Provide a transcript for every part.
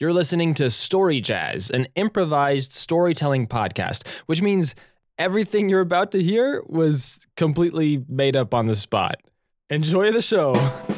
You're listening to Story Jazz, an improvised storytelling podcast, which means everything you're about to hear was completely made up on the spot. Enjoy the show.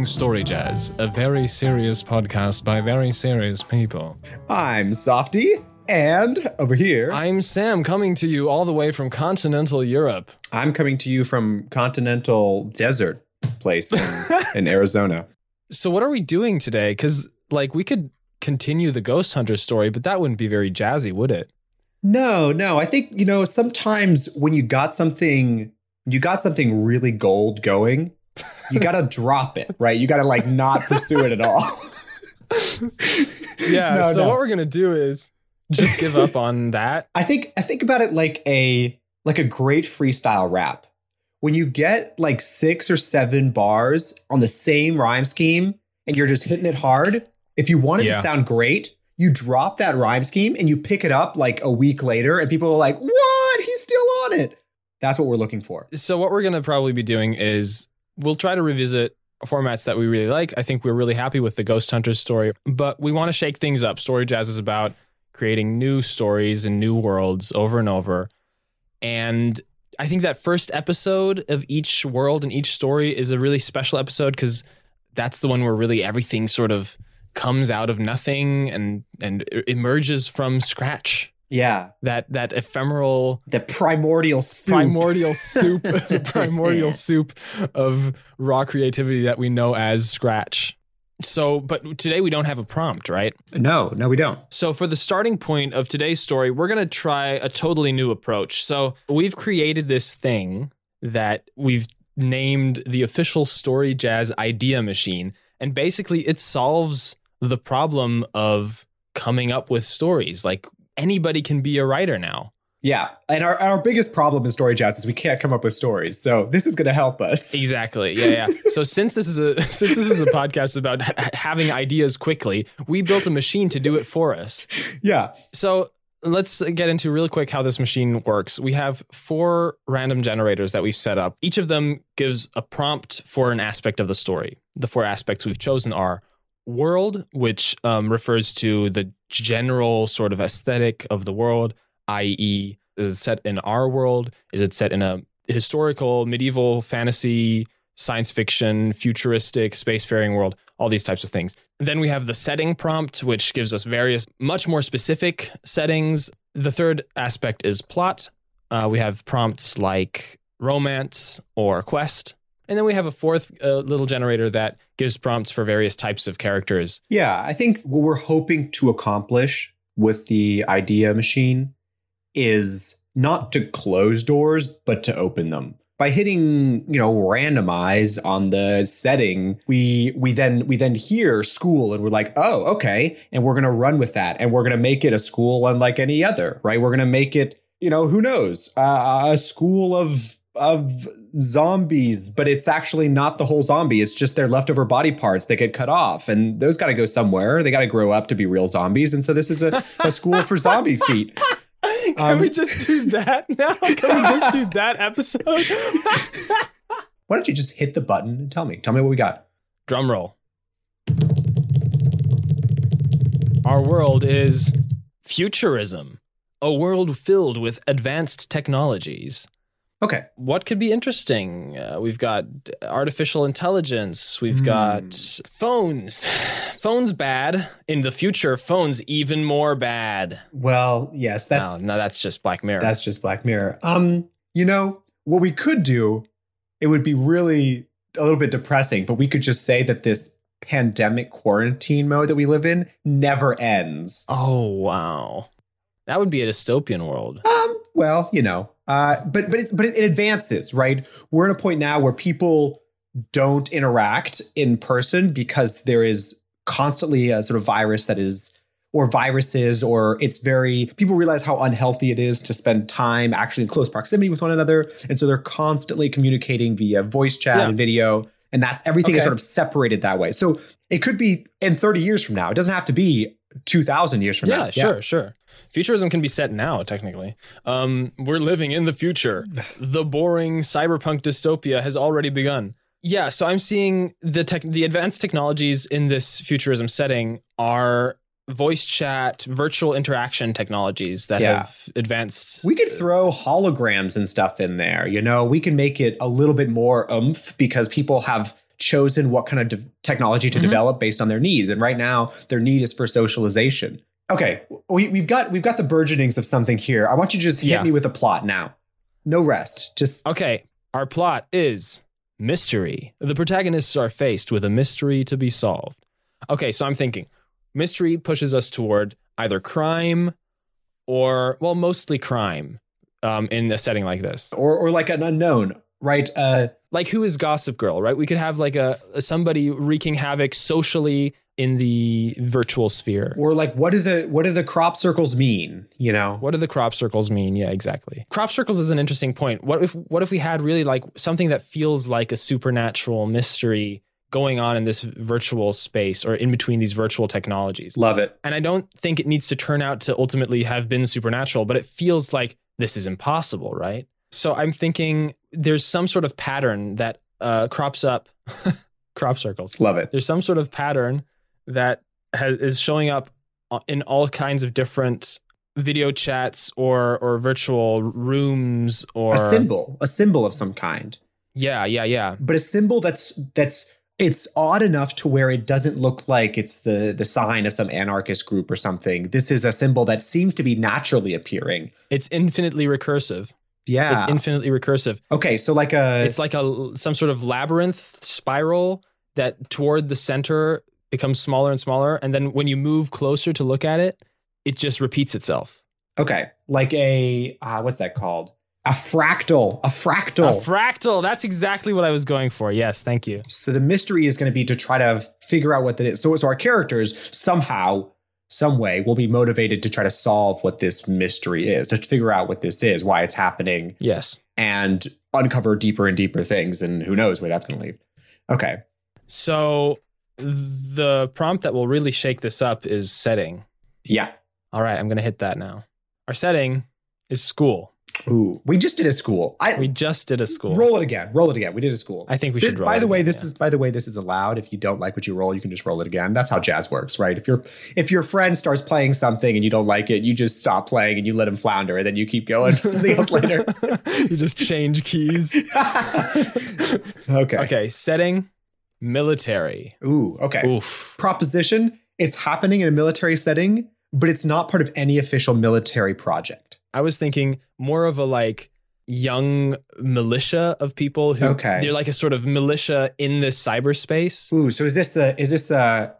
Presenting Story Jazz, a very serious podcast by very serious people. I'm Softy, and over here, I'm Sam, coming to you all the way from continental Europe. I'm coming to you from continental desert place in, in Arizona. So, what are we doing today? Because, like, we could continue the Ghost Hunter story, but that wouldn't be very jazzy, would it? No, no. I think you know sometimes when you got something, you got something really gold going. You got to drop it, right? You got to like not pursue it at all. Yeah. No, so, no. what we're to do is just give up on that. I think I think about it like a like a great freestyle rap. When you get like six or seven bars on the same rhyme scheme and you're just hitting it hard, if you want it Yeah. to sound great, you drop that rhyme scheme and you pick it up like a week later and people are like, "What? He's still on it." That's what we're looking for. So, what we're going to probably be doing is we'll try to revisit formats that we really like. I think we're really happy with the Ghost Hunters story, but we want to shake things up. Story Jazz is about creating new stories and new worlds over and over. And I think that first episode of each world and each story is a really special episode because that's the one where really everything sort of comes out of nothing and and emerges from scratch. Yeah. That that ephemeral The primordial soup. primordial soup, the primordial soup of raw creativity that we know as Scratch. So, but today we don't have a prompt, right? No, no, we don't. So, for the starting point of today's story, we're going to try a totally new approach. So, we've created this thing that we've named the official Story Jazz Idea Machine. And basically, it solves the problem of coming up with stories. Like, anybody can be a writer now. Yeah. And our, our biggest problem in story jazz is we can't come up with stories. So this is going to help us. Exactly. Yeah, yeah. so since this is a since this is a podcast about ha- having ideas quickly, we built a machine to do it for us. Yeah. So let's get into really quick how this machine works. We have four random generators that we've set up. Each of them gives a prompt for an aspect of the story. The four aspects we've chosen are world, which um, refers to the general sort of aesthetic of the world, i.e., is it set in our world? Is it set in a historical, medieval, fantasy, science fiction, futuristic, spacefaring world? All these types of things. Then we have the setting prompt, which gives us various, much more specific settings. The third aspect is plot. Uh, we have prompts like romance or quest. And then we have a fourth uh, little generator that gives prompts for various types of characters. Yeah, I think what we're hoping to accomplish with the idea machine is not to close doors, but to open them. By hitting, you know, randomize on the setting, we we then we then hear school and we're like, oh, okay, and we're gonna run with that, and we're gonna make it a school unlike any other, right? We're gonna make it, you know, who knows, uh, a school of of zombies, but it's actually not the whole zombie. It's just their leftover body parts that get cut off, and those got to go somewhere. They got to grow up to be real zombies, and so this is a, a school for zombie feet. Can Um, we just do that now? Can we just do that episode? Why don't you just hit the button and tell me? Tell me what we got. Drum roll. Our world is futurism, a world filled with advanced technologies. Okay. What could be interesting? Uh, we've got artificial intelligence. We've Hmm. got phones. Phones bad. In the future, phones even more bad. Well, yes, that's no, no, that's just Black Mirror. that's just Black Mirror. Um, you know what we could do? It would be really a little bit depressing, but we could just say that this pandemic quarantine mode that we live in never ends. oh wow, that would be a dystopian world. Um, well, you know, uh, but but it's but it, advances, right? We're at a point now where people don't interact in person because there is constantly a sort of virus that is or viruses or it's very people realize how unhealthy it is to spend time actually in close proximity with one another and so they're constantly communicating via voice chat Yeah. and video and that's everything is sort of separated that way so it could be in 30 years from now it doesn't have to be 2000 years from now. yeah, sure, sure. Futurism can be set now, technically. Um, we're living in the future. the boring cyberpunk dystopia has already begun. Yeah, so I'm seeing the tech, the advanced technologies in this futurism setting are voice chat, virtual interaction technologies that Yeah. have advanced. we could throw holograms and stuff in there you know we can make it a little bit more oomph because people have chosen what kind of de- technology to Mhm. develop based on their needs and right now their need is for socialization okay we, we've got we've got the burgeonings of something here i want you to just hit Yeah. me with a plot now no rest just Okay, our plot is mystery. The protagonists are faced with a mystery to be solved. Okay, so I'm thinking mystery pushes us toward either crime or, well, mostly crime um, in a setting like this. or or like an unknown right uh Like, who is Gossip Girl, right? We could have like a somebody wreaking havoc socially in the virtual sphere. or like what do the what do the crop circles mean you know What do the crop circles mean? Yeah, exactly. Crop circles is an interesting point. What if what if we had really like something that feels like a supernatural mystery going on in this virtual space or in between these virtual technologies? love it And I don't think it needs to turn out to ultimately have been supernatural, but it feels like this is impossible, right? So I'm thinking there's some sort of pattern that uh, crops up crop circles. Love it. There's some sort of pattern that has, is showing up in all kinds of different video chats or or virtual rooms or a symbol a symbol of some kind. Yeah yeah yeah. But a symbol that's that's it's odd enough to where it doesn't look like it's the the sign of some anarchist group or something. This is a symbol that seems to be naturally appearing. It's infinitely recursive yeah. it's infinitely recursive. Okay so like a it's like a some sort of labyrinth spiral that toward the center becomes smaller and smaller and then when you move closer to look at it it just repeats itself. Okay like a uh, what's that called? A fractal a fractal. A fractal that's exactly what i was going for. Yes thank you. So the mystery is going to be to try to figure out what that is. So, so our characters somehow some way will be motivated to try to solve what this mystery is to figure out what this is why it's happening yes and uncover deeper and deeper things and who knows where that's going to lead okay So the prompt that will really shake this up is setting. yeah All right, I'm going to hit that now. Our setting is school. Ooh, we just did a school. I We just did a school. roll it again. Roll it again. We did a school. I think we This- should roll by it the way, again, this yeah. is by the way, this is allowed. If you don't like what you roll, you can just roll it again. That's how jazz works, right? If your if your friend starts playing something and you don't like it, you just stop playing and you let him flounder, and then you keep going to something else later. you just change keys. okay. Okay, setting military. Ooh. Okay. Oof. Proposition: It's happening in a military setting, but it's not part of any official military project. I was thinking more of a like young militia of people who Okay. they're like a sort of militia in this cyberspace. Ooh. So is this the is this the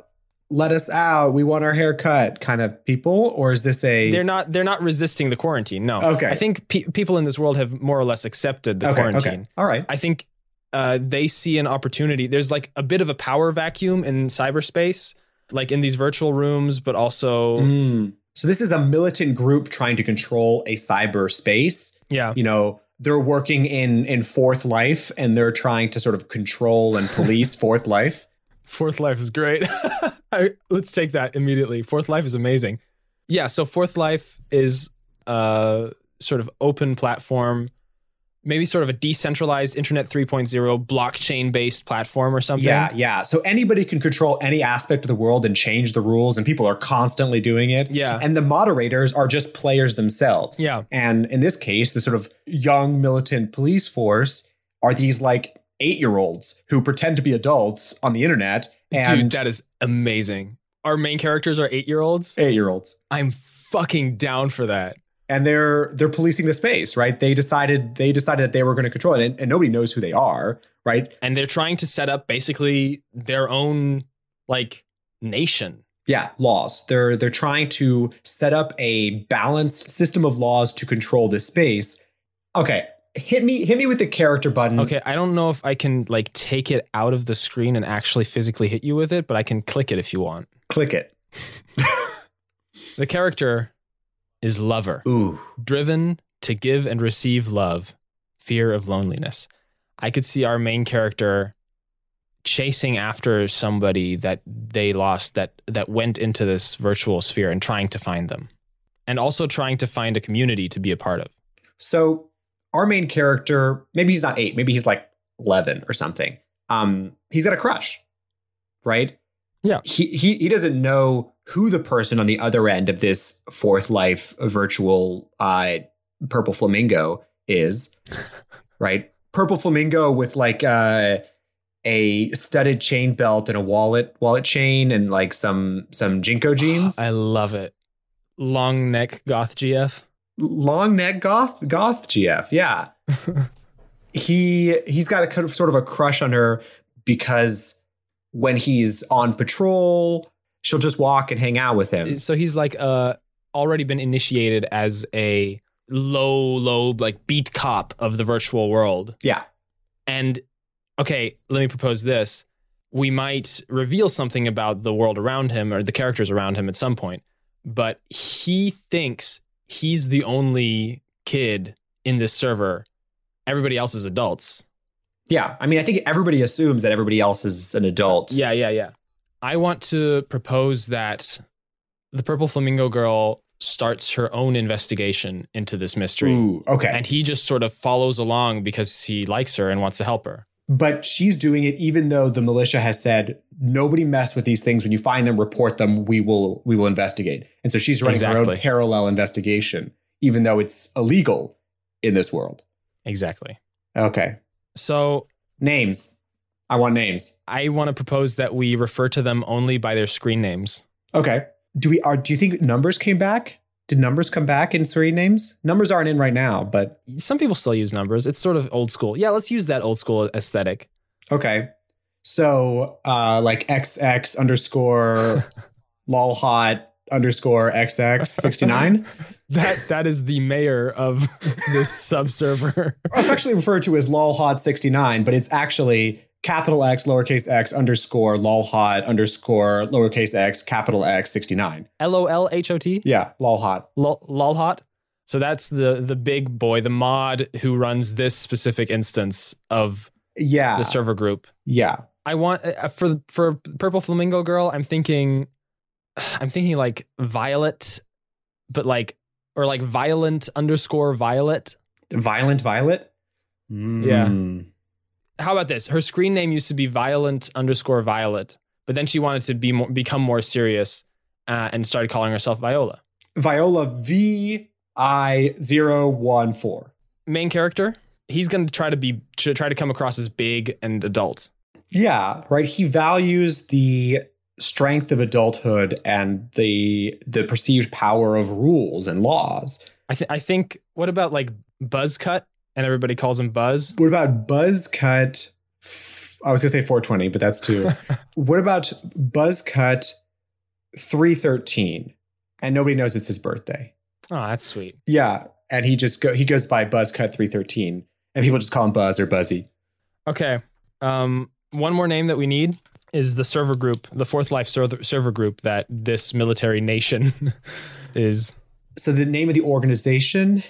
let us out? We want our hair cut kind of people, or is this a They're not they're not resisting the quarantine. No. Okay. I think pe- people in this world have more or less accepted the okay? quarantine. Okay. All right. I think uh, they see an opportunity. There's like a bit of a power vacuum in cyberspace, like in these virtual rooms, but also Mm. So this is a militant group trying to control a cyberspace. yeah, You know, they're working in in Fourth Life and they're trying to sort of control and police Fourth Life. Fourth Life is great. I, let's take that immediately. Fourth Life is amazing. Yeah, so Fourth Life is a sort of open platform, maybe sort of a decentralized Internet 3.0 blockchain based platform or something. Yeah, yeah. So anybody can control any aspect of the world and change the rules, and people are constantly doing it. Yeah. And the moderators are just players themselves. Yeah. And in this case, the sort of young militant police force are these like eight year olds who pretend to be adults on the internet. And Dude, that is amazing. Our main characters are eight year olds. eight year olds. I'm fucking down for that. And they're they're policing the space, right? They decided they decided that they were going to control it, and, and nobody knows who they are, right? and they're trying to set up basically their own like nation. Yeah, laws. They're they're trying to set up a balanced system of laws to control this space. Okay, hit me hit me with the character button. Okay, I don't know if I can like take it out of the screen and actually physically hit you with it, but I can click it if you want. click it. The character is lover, Ooh. driven to give and receive love, fear of loneliness. I could see our main character chasing after somebody that they lost that that went into this virtual sphere and trying to find them. And also trying to find a community to be a part of. So our main character, maybe he's not eight, maybe he's like 11 or something. Um, he's got a crush, right? Yeah. He, he, he doesn't know who the person on the other end of this fourth life virtual uh, purple flamingo is, right? Purple flamingo with like uh, a studded chain belt and a wallet wallet chain and like some some JNCO jeans. I love it. Long neck goth GF. long neck goth goth gf yeah he he's got a kind of sort of a crush on her because when he's on patrol she'll just walk and hang out with him So he's like uh already been initiated as a low low like beat cop of the virtual world. yeah And okay, let me propose this. We might reveal something about the world around him or the characters around him at some point, but he thinks he's the only kid in this server. Everybody else is adults. yeah i mean i think everybody assumes that everybody else is an adult Yeah, yeah, yeah. I want to propose that the purple flamingo girl starts her own investigation into this mystery. Ooh, okay. And he just sort of follows along because he likes her and wants to help her. but she's doing it even though the militia has said nobody mess with these things. When you find them report them. We will we will investigate. And so she's running her own parallel investigation even though it's illegal in this world. Exactly. okay. So names i want names I want to propose that we refer to them only by their screen names. okay do we are do you think numbers came back did numbers come back in screen names numbers aren't in right now but Some people still use numbers. It's sort of old school. Yeah, let's use that old school aesthetic. okay so uh like xx underscore lolhot underscore xx 69 That that is the mayor of this subserver. actually referred to as lolhot69, but it's actually capital X, lowercase x, underscore lolhot, underscore lowercase x, capital X, 69. L O L H O T. Yeah, lolhot. Lol- Lolhot. So that's the the big boy, the mod who runs this specific instance of Yeah. the server group. yeah. I want uh, for for Purple Flamingo Girl. I'm thinking, I'm thinking like Violet, but like or like Violent underscore Violet. Violent Violet? Yeah. How about this? Her screen name used to be Violent underscore Violet, but then she wanted to be more, become more serious uh, and started calling herself Viola. Viola V I 014. Main character. He's going to try to be to try to come across as big and adult. Yeah, right. He values the strength of adulthood and the the perceived power of rules and laws. I think. I think. What about like Buzzcut? And everybody calls him Buzz. What about Buzz Cut? I was gonna say 420, but that's too. what about Buzz Cut 313? And nobody knows it's his birthday. Oh, that's sweet. Yeah, and he just go he goes by Buzz Cut 313, and people just call him Buzz or Buzzy. Okay. Um, one more name that we need is the server group, the Fourth Life server, server group that this military nation is. So the name of the organization,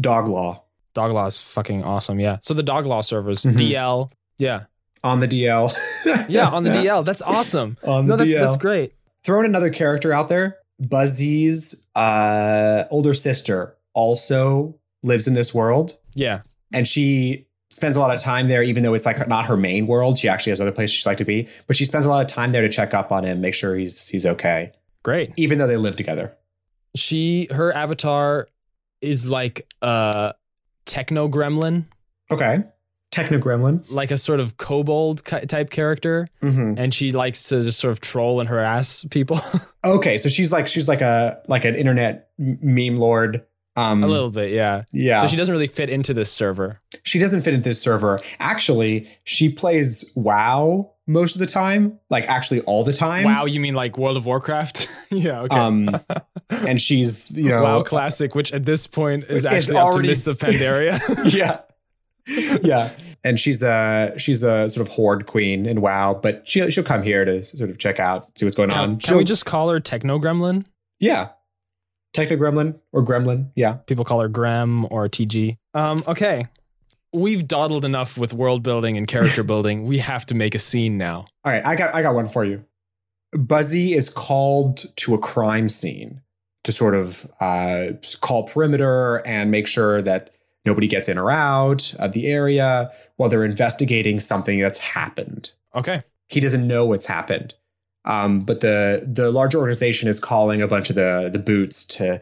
Dog Law, Dog Law is fucking awesome. Yeah. So the Dog Law servers, Mhm. DL. Yeah. on the DL. Yeah. On the DL. That's awesome. on No, the that's DL. that's great. Throwing another character out there, Buzzy's uh, older sister also lives in this world. Yeah. and she spends a lot of time there even though it's like not her main world she actually has other places she'd like to be but she spends a lot of time there to check up on him make sure he's he's okay Great. even though they live together She her avatar is like a techno gremlin, okay techno gremlin like a sort of kobold type character, mm-hmm. and she likes to just sort of troll and harass people okay so she's like she's like a like an internet meme lord um a little bit. Yeah. yeah So she doesn't really fit into this server. she doesn't fit into this server actually she plays wow most of the time like actually all the time Wow, you mean like World of Warcraft? yeah, okay. um and she's you know WoW Classic, which at this point is It's actually up to already- Mists of Pandaria. yeah. Yeah. And she's a she's a sort of horde queen in WoW, but she she'll come here to sort of check out, see what's going can on. can She'll- we just call her Techno Gremlin? Yeah. Techno Gremlin or Gremlin. Yeah. People call her Grem or TG. Um, okay. We've dawdled enough with world building and character building. We have to make a scene now. All right, I got I got one for you. Buzzy is called to a crime scene to sort of uh, call perimeter and make sure that nobody gets in or out of the area while they're investigating something that's happened. Okay. He doesn't know what's happened. Um, but the the larger organization is calling a bunch of the the boots to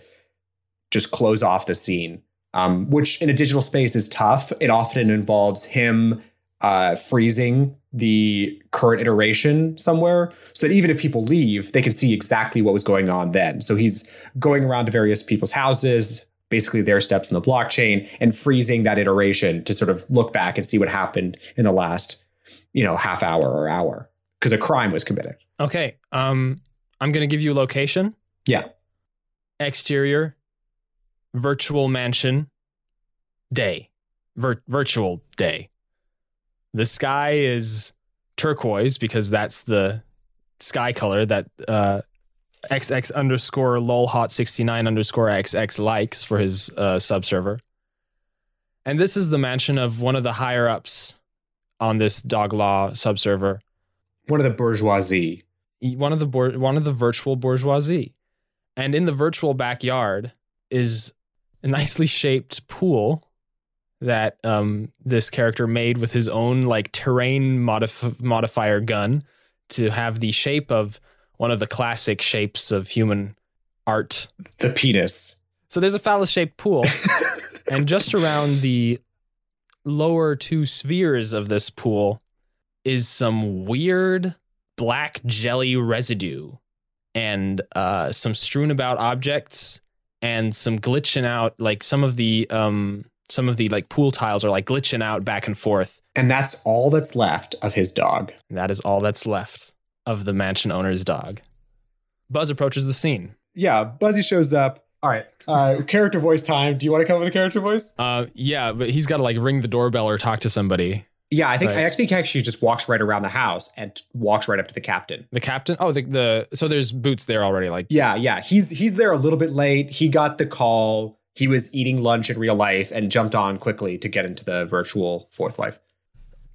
just close off the scene, um, which in a digital space is tough. It often involves him uh, freezing the current iteration somewhere so that even if people leave, they can see exactly what was going on then. So he's going around to various people's houses, basically their steps in the blockchain, and freezing that iteration to sort of look back and see what happened in the last, you know, half hour or hour because a crime was committed. Okay. Um, I'm gonna give you a location. Yeah. Exterior, virtual mansion, day, Vir- virtual day. The sky is turquoise because that's the sky color that uh, XX underscore lolhot69 underscore XX likes for his uh, subserver. And this is the mansion of one of the higher ups on this dog law subserver One of the bourgeoisie. one of the bour- one of the virtual bourgeoisie. And in the virtual backyard is a nicely shaped pool that um, this character made with his own like terrain modif- modifier gun to have the shape of one of the classic shapes of human art. The penis. So there's a phallus shaped pool, and just around the lower two spheres of this pool is some weird black jelly residue and uh, some strewn about objects and some glitching out like some of the um some of the like pool tiles are like glitching out back and forth And that's all that's left of his dog. and that is all that's left of the mansion owner's dog buzz approaches the scene Yeah, Buzzy shows up. All right. Uh, character voice time. Do you want to come with a character voice? uh yeah but he's got to like ring the doorbell or talk to somebody Yeah, I think Right. I actually think actually just walks right around the house and walks right up to the captain. the captain oh the, the so there's boots there already like Yeah, yeah. He's he's there a little bit late. He got the call. He was eating lunch in real life and jumped on quickly to get into the virtual fourth life.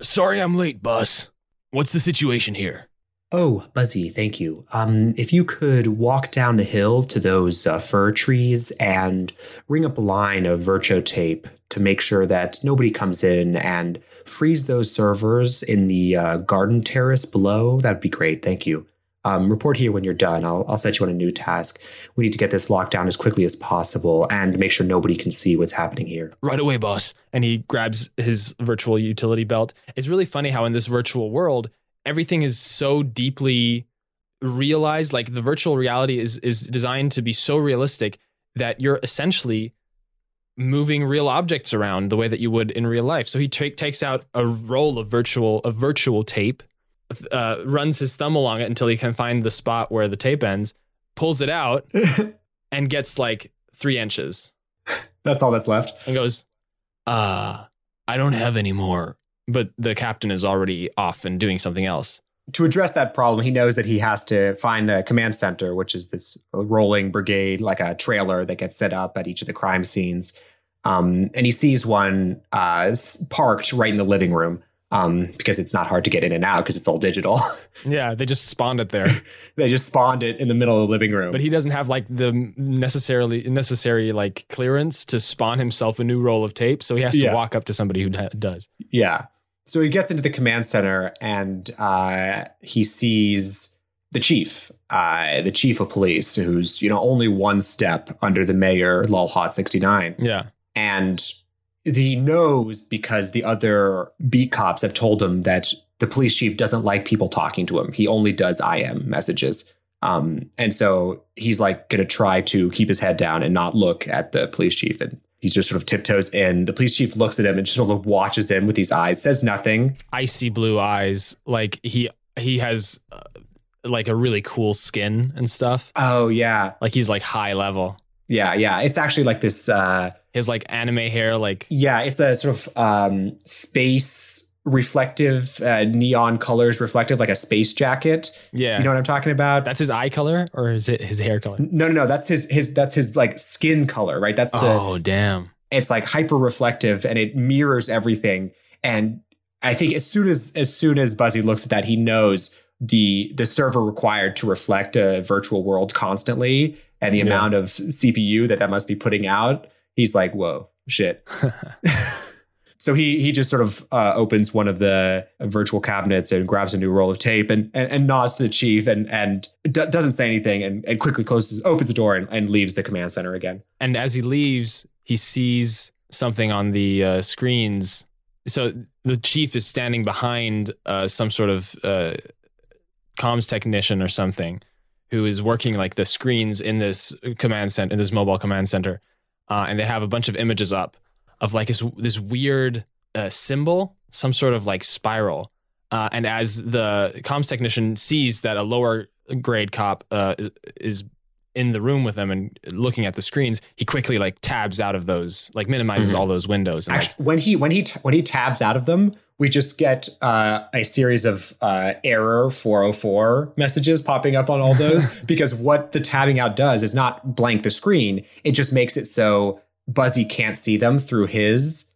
sorry i'm late boss what's the situation here Oh, Buzzy, thank you. Um, if you could walk down the hill to those uh, fir trees and ring up a line of Virtuo tape to make sure that nobody comes in and freeze those servers in the uh, garden terrace below, that'd be great. Thank you. Um, report here when you're done. I'll, I'll set you on a new task. We need to get this locked down as quickly as possible and make sure nobody can see what's happening here. right away, boss. And he grabs his virtual utility belt. It's really funny how in this virtual world, everything is so deeply realized. Like the virtual reality is is designed to be so realistic that you're essentially moving real objects around the way that you would in real life. So he ta- takes out a roll of virtual of virtual tape, uh, runs his thumb along it until he can find the spot where the tape ends, pulls it out, and gets like three inches That's all that's left. and goes, uh, I don't have any more. But the captain is already off and doing something else. To address that problem, he knows that he has to find the command center, which is this rolling brigade, like a trailer that gets set up at each of the crime scenes. Um, and he sees one uh, parked right in the living room um, because it's not hard to get in and out because it's all digital. Yeah, they just spawned it there. they just spawned it in the middle of the living room. but he doesn't have like the necessarily necessary like clearance to spawn himself a new roll of tape. So he has to Yeah. walk up to somebody who d- does. Yeah. So he gets into the command center and uh, he sees the chief, uh, the chief of police, who's you know only one step under the mayor, lolhot sixty nine, Yeah. and he knows because the other beat cops have told him that the police chief doesn't like people talking to him. He only does IM messages. Um, and so he's like going to try to keep his head down and not look at the police chief. And he just sort of tiptoes in. The police chief looks at him and just sort of watches him with these eyes, says nothing. Icy blue eyes. Like he he has uh, like a really cool skin and stuff. Oh, yeah. Like he's like high level. Yeah. Yeah. It's actually like this. Uh, His like anime hair like yeah. It's a sort of um, space reflective uh, neon colors, reflective like a space jacket. Yeah. You know what I'm talking about? That's his eye color or is it his hair color? no, no, no. That's his his that's his like skin color, right? That's the Oh, damn. it's like hyper reflective and it mirrors everything. And I think as soon as as soon as Buzzy looks at that, he knows the the server required to reflect a virtual world constantly and the Yeah. amount of CPU that that must be putting out. He's like, whoa, shit. so he he just sort of uh, opens one of the virtual cabinets and grabs a new roll of tape and and, and nods to the chief and and d- doesn't say anything and, and quickly closes opens the door and, and leaves the command center again. And as he leaves, he sees something on the uh, screens. So the chief is standing behind uh, some sort of uh, comms technician or something who is working like the screens in this command center, in this mobile command center. Uh, and they have a bunch of images up of like this, this weird uh, symbol, some sort of like spiral. Uh, and as the comms technician sees that a lower grade cop uh, is in the room with them and looking at the screens, he quickly like tabs out of those, like minimizes Mhm. all those windows. And like, when he when he t- when he tabs out of them, we just get uh, a series of uh, error 404 messages popping up on all those because what the tabbing out does is not blank the screen; it just makes it so Buzzy can't see them through his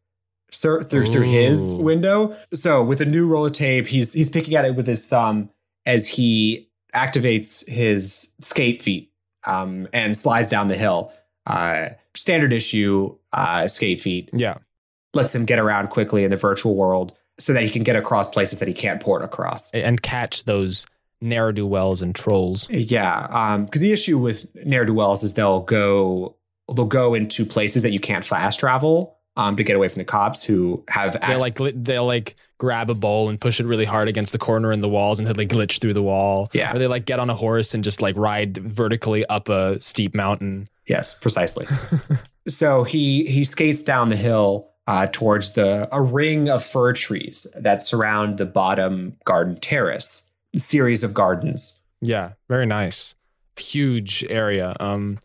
sir, through through his window. So with a new roll of tape, he's he's picking at it with his thumb as he activates his skate feet um, and slides down the hill. Uh, standard issue uh, skate feet yeah. lets him get around quickly in the virtual world so that he can get across places that he can't port across. And catch those ne'er do wells and trolls. Yeah, because the issue with ne'er do wells is they'll go they'll go into places that you can't fast travel um, to get away from the cops who have They'll like they'll like grab a bowl and push it really hard against the corner in the walls and they glitch through the wall. Yeah. Or they like get on a horse and just like ride vertically up a steep mountain. yes, precisely. so he he skates down the hill uh, towards the a ring of fir trees that surround the bottom garden terrace, series of gardens. Yeah, very nice. Huge area. Um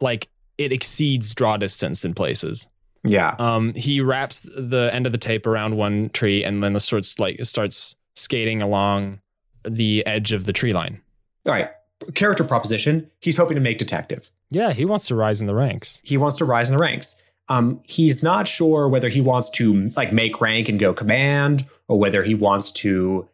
like it exceeds draw distance in places. Yeah, Um he wraps the end of the tape around one tree and then starts like starts skating along the edge of the tree line. all right. Character proposition: He's hoping to make detective. Yeah, he wants to rise in the ranks. he wants to rise in the ranks. Um, he's not sure whether he wants to like make rank and go command or whether he wants to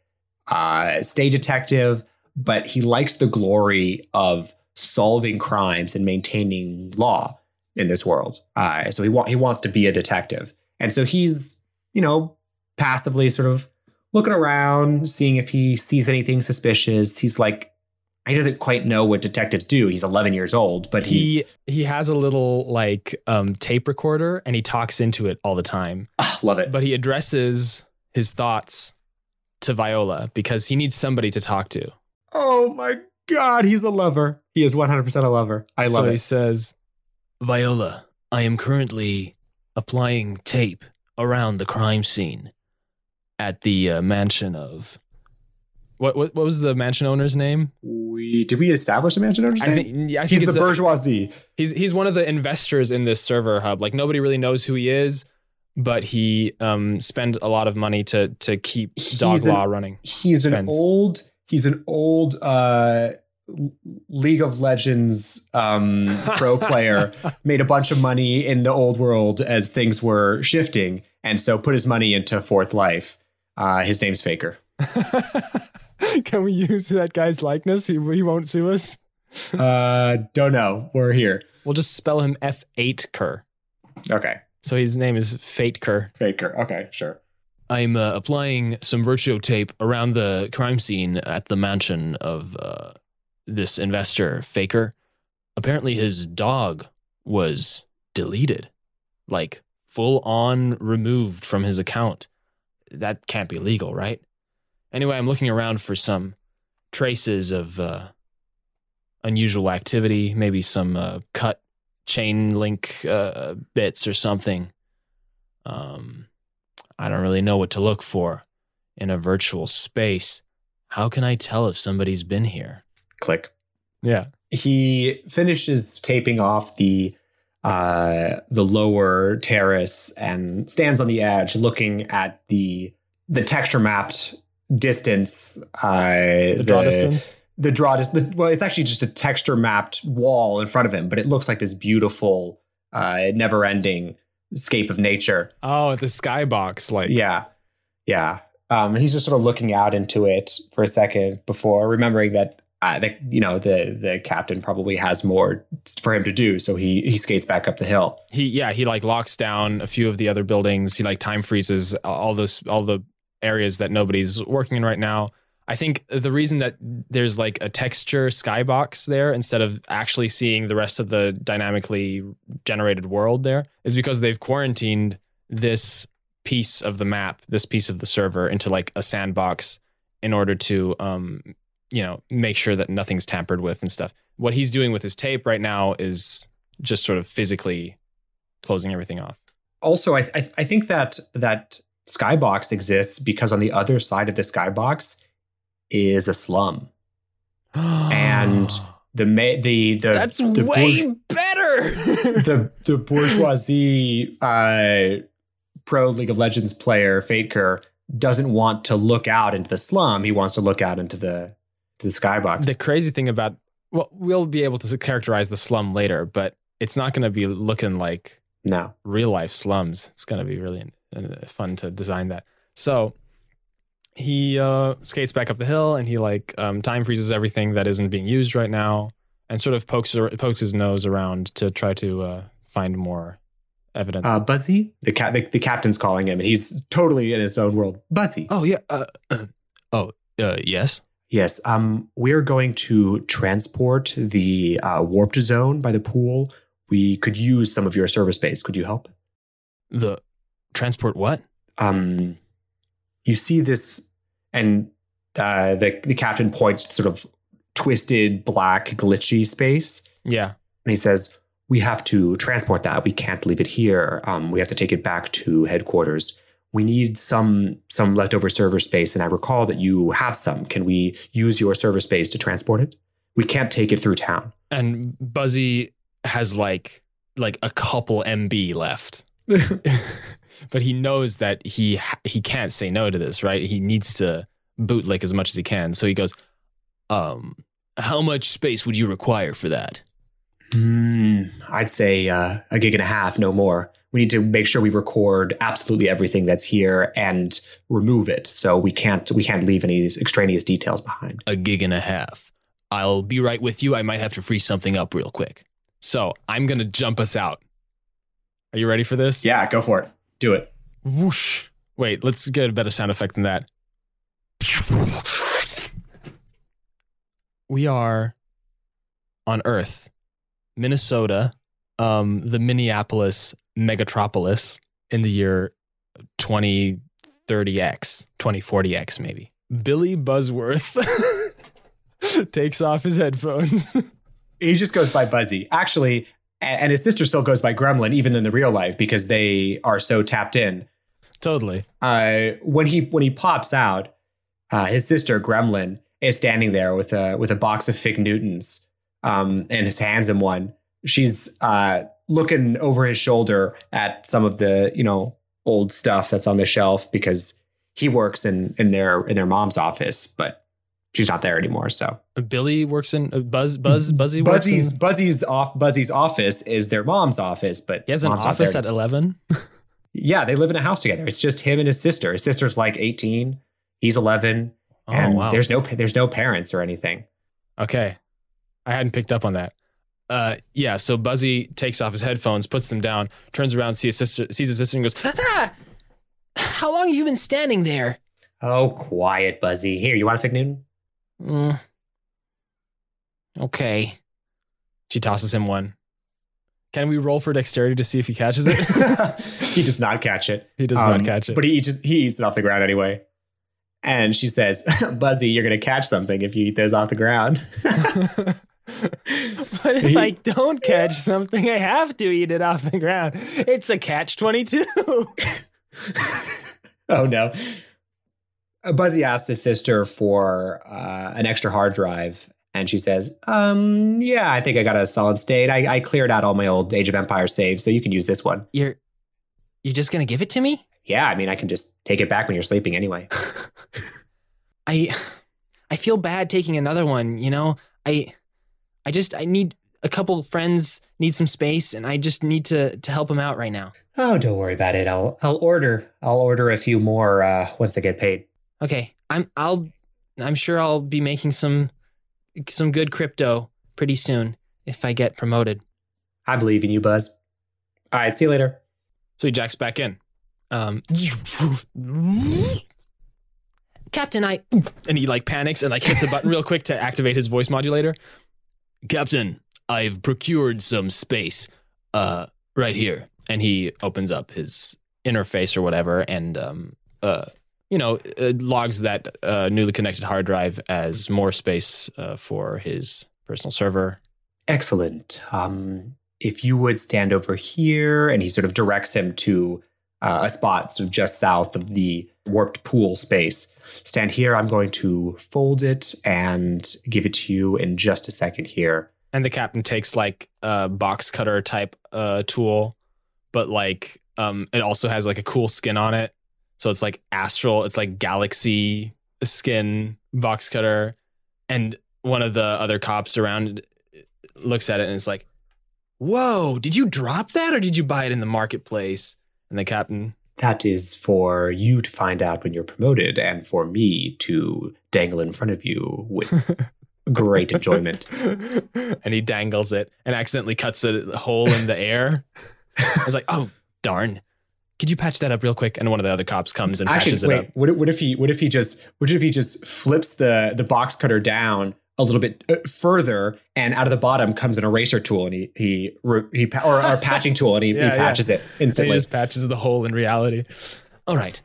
uh, stay detective, but he likes the glory of solving crimes and maintaining law in this world. Uh, so he wa- he wants to be a detective, and so he's you know passively sort of looking around, seeing if he sees anything suspicious. He's like. He doesn't quite know what detectives do. He's 11 years old, but he's he he has a little like um tape recorder and he talks into it all the time Ah, love it. but he addresses his thoughts to viola because he needs somebody to talk to Oh my god, he's a lover. He is 100% a lover. I love so he says viola i am currently applying tape around the crime scene at the uh, mansion of what, what what was the mansion owner's name? We did we establish a mansion owner's I name? think yeah, I think he's it's the a- bourgeoisie. He's he's one of the investors in this server hub. Like nobody really knows who he is, but he um spent a lot of money to to keep Dog He's an- Law running. He's an Spends. old he's an old uh League of Legends um pro player made a bunch of money in the old world as things were shifting and so put his money into fourth life. Uh his name's Faker. Can we use that guy's likeness? He he won't sue us. Uh don't know. We're here. We'll just spell him F eight Kerr. Okay. So his name is Fate Kerr. Faker. Okay, sure. I'm uh, applying some virtual tape around the crime scene at the mansion of uh, this investor, Faker. Apparently, his dog was deleted, like full on removed from his account. That can't be legal, right? Anyway, I'm looking around for some traces of uh, unusual activity, maybe some uh, cut chain link uh, bits or something. Um, I don't really know what to look for in a virtual space. How can I tell if somebody's been here? Click. Yeah. he finishes taping off the uh the lower terrace and stands on the edge looking at the the texture mapped distance, uh, The draw distance. the draw dis- the, well, it's actually just a texture mapped wall in front of him, but it looks like this beautiful, uh, never ending scape of nature. Oh, the skybox. Like, Yeah. Yeah. Um, he's just sort of looking out into it for a second before remembering that, uh, that you know the the captain probably has more for him to do, so he he skates back up the hill. he yeah he like locks down a few of the other buildings. He like time freezes all those all the areas that nobody's working in right now. I think the reason that there's like a texture skybox there instead of actually seeing the rest of the dynamically generated world there is because they've quarantined this piece of the map this piece of the server into like a sandbox in order to um you know make sure that nothing's tampered with and stuff what he's doing with his tape right now is just sort of physically closing everything off. Also, I I, I think that that skybox exists because on the other side of the skybox is a slum. And the ma- the the that's the way bourge- better. the the bourgeoisie uh, pro League of Legends player Faker doesn't want to look out into the slum. He wants to look out into the the skybox. the crazy thing about well, we'll be able to characterize the slum later, but it's not going to be looking like no, real life slums. It's going to be really uh, fun to design that. So he uh, skates back up the hill and he like um, time freezes everything that isn't being used right now and sort of pokes pokes his nose around to try to uh, find more evidence. uh, Buzzy, the, ca- the the captain's calling him, and he's totally in his own world. Buzzy, oh yeah. Uh, oh uh, yes. Yes, um, we're going to transport the uh, warped zone by the pool. We could use some of your server space. Could you help? The transport what? um, you see this, and uh, the the captain points to sort of twisted, black, glitchy space, Yeah. and he says, "We have to transport that. We can't leave it here. Um, we have to take it back to headquarters. We need some some leftover server space, and I recall that you have some. Can we use your server space to transport it? We can't take it through town." And Buzzy has like like a couple MB left. but he knows that he he can't say no to this, right? He needs to bootlick as much as he can. So he goes, "Um, how much space would you require for that?" Hmm, I'd say uh, a gig and a half, no more. We need to make sure we record absolutely everything that's here and remove it, so we can't we can't leave any extraneous details behind. A gig and a half. I'll be right with you. I might have to free something up real quick. So I'm gonna jump us out. Are you ready for this? Yeah, go for it. Do it. Whoosh. Wait, let's get a better sound effect than that. We are on Earth, Minnesota, um, the Minneapolis megatropolis in the year 2030X, 2040X, maybe. Billy Buzzworth takes off his headphones. He just goes by Buzzy. Actually, and his sister still goes by Gremlin, even in the real life, because they are so tapped in. totally. Uh, when he when he pops out, uh, his sister Gremlin is standing there with a with a box of Fig Newtons, um, and his hands in one. She's uh, looking over his shoulder at some of the you know old stuff that's on the shelf because he works in in their in their mom's office, but she's not there anymore. So Billy works in uh, Buzz Buzz Buzzy works Buzzy's in, Buzzy's off Buzzy's office is their mom's office, but He has an office at 11. yeah, they live in a house together. It's just him and his sister. His sister's like 18, he's 11, Oh, and wow. there's no there's no parents or anything. Okay. I hadn't picked up on that. Uh, yeah, so Buzzy takes off his headphones, puts them down, turns around, sees his sister, sees his sister, and goes, ah, How long have you been standing there? Oh, quiet, Buzzy. Here, you want a Fig Newton? "Mm, okay. She tosses him one. Can we roll for dexterity to see if he catches it? he does not catch it. he does Um, not catch it. But he just he eats it off the ground anyway. And she says, Buzzy, you're gonna catch something if you eat those off the ground. but if He- I don't catch something, I have to eat it off the ground. It's a catch 22. oh no. Uh, Buzzy asks his sister for uh, an extra hard drive, and she says, um, yeah, I think I got a solid state. I, I cleared out all my old Age of Empires saves, so you can use this one. You're you're just gonna give it to me? Yeah, I mean, I can just take it back when you're sleeping anyway. I I feel bad taking another one, you know? I I just I need a couple friends need some space and I just need to to help them out right now. Oh, don't worry about it. I'll I'll order I'll order a few more uh, once I get paid. Okay. I'm I'll I'm sure I'll be making some some good crypto pretty soon if I get promoted. I believe in you, Buzz. All right, see you later. So he jacks back in. Um, Captain, I and he like panics and like hits a button real quick to activate his voice modulator. Captain, I've procured some space. Uh, right here. And he opens up his interface or whatever, and um, uh, you know, uh, logs that uh, newly connected hard drive as more space uh, for his personal server. Excellent. Um, if you would stand over here, and he sort of directs him to uh, a spot sort of just south of the warped pool space. Stand here. I'm going to fold it and give it to you in just a second here. And the captain takes like a box cutter type uh, tool, but like um, it also has like a cool skin on it. So it's like astral, it's like galaxy skin box cutter. And one of the other cops around looks at it and is like, Whoa, did you drop that or did you buy it in the marketplace? And the captain, That is for you to find out when you're promoted and for me to dangle in front of you with great enjoyment. and he dangles it and accidentally cuts a hole in the air. I was like, oh, darn. Could you patch that up real quick? And one of the other cops comes and Actually, patches it wait. up. What, if- what if he? What if he just? What if he just flips the the box cutter down a little bit uh, further, and out of the bottom comes an eraser tool, and he he he or, or a patching tool, and he, Yeah, he yeah. patches it So he instantly. just patches the hole in reality. All right.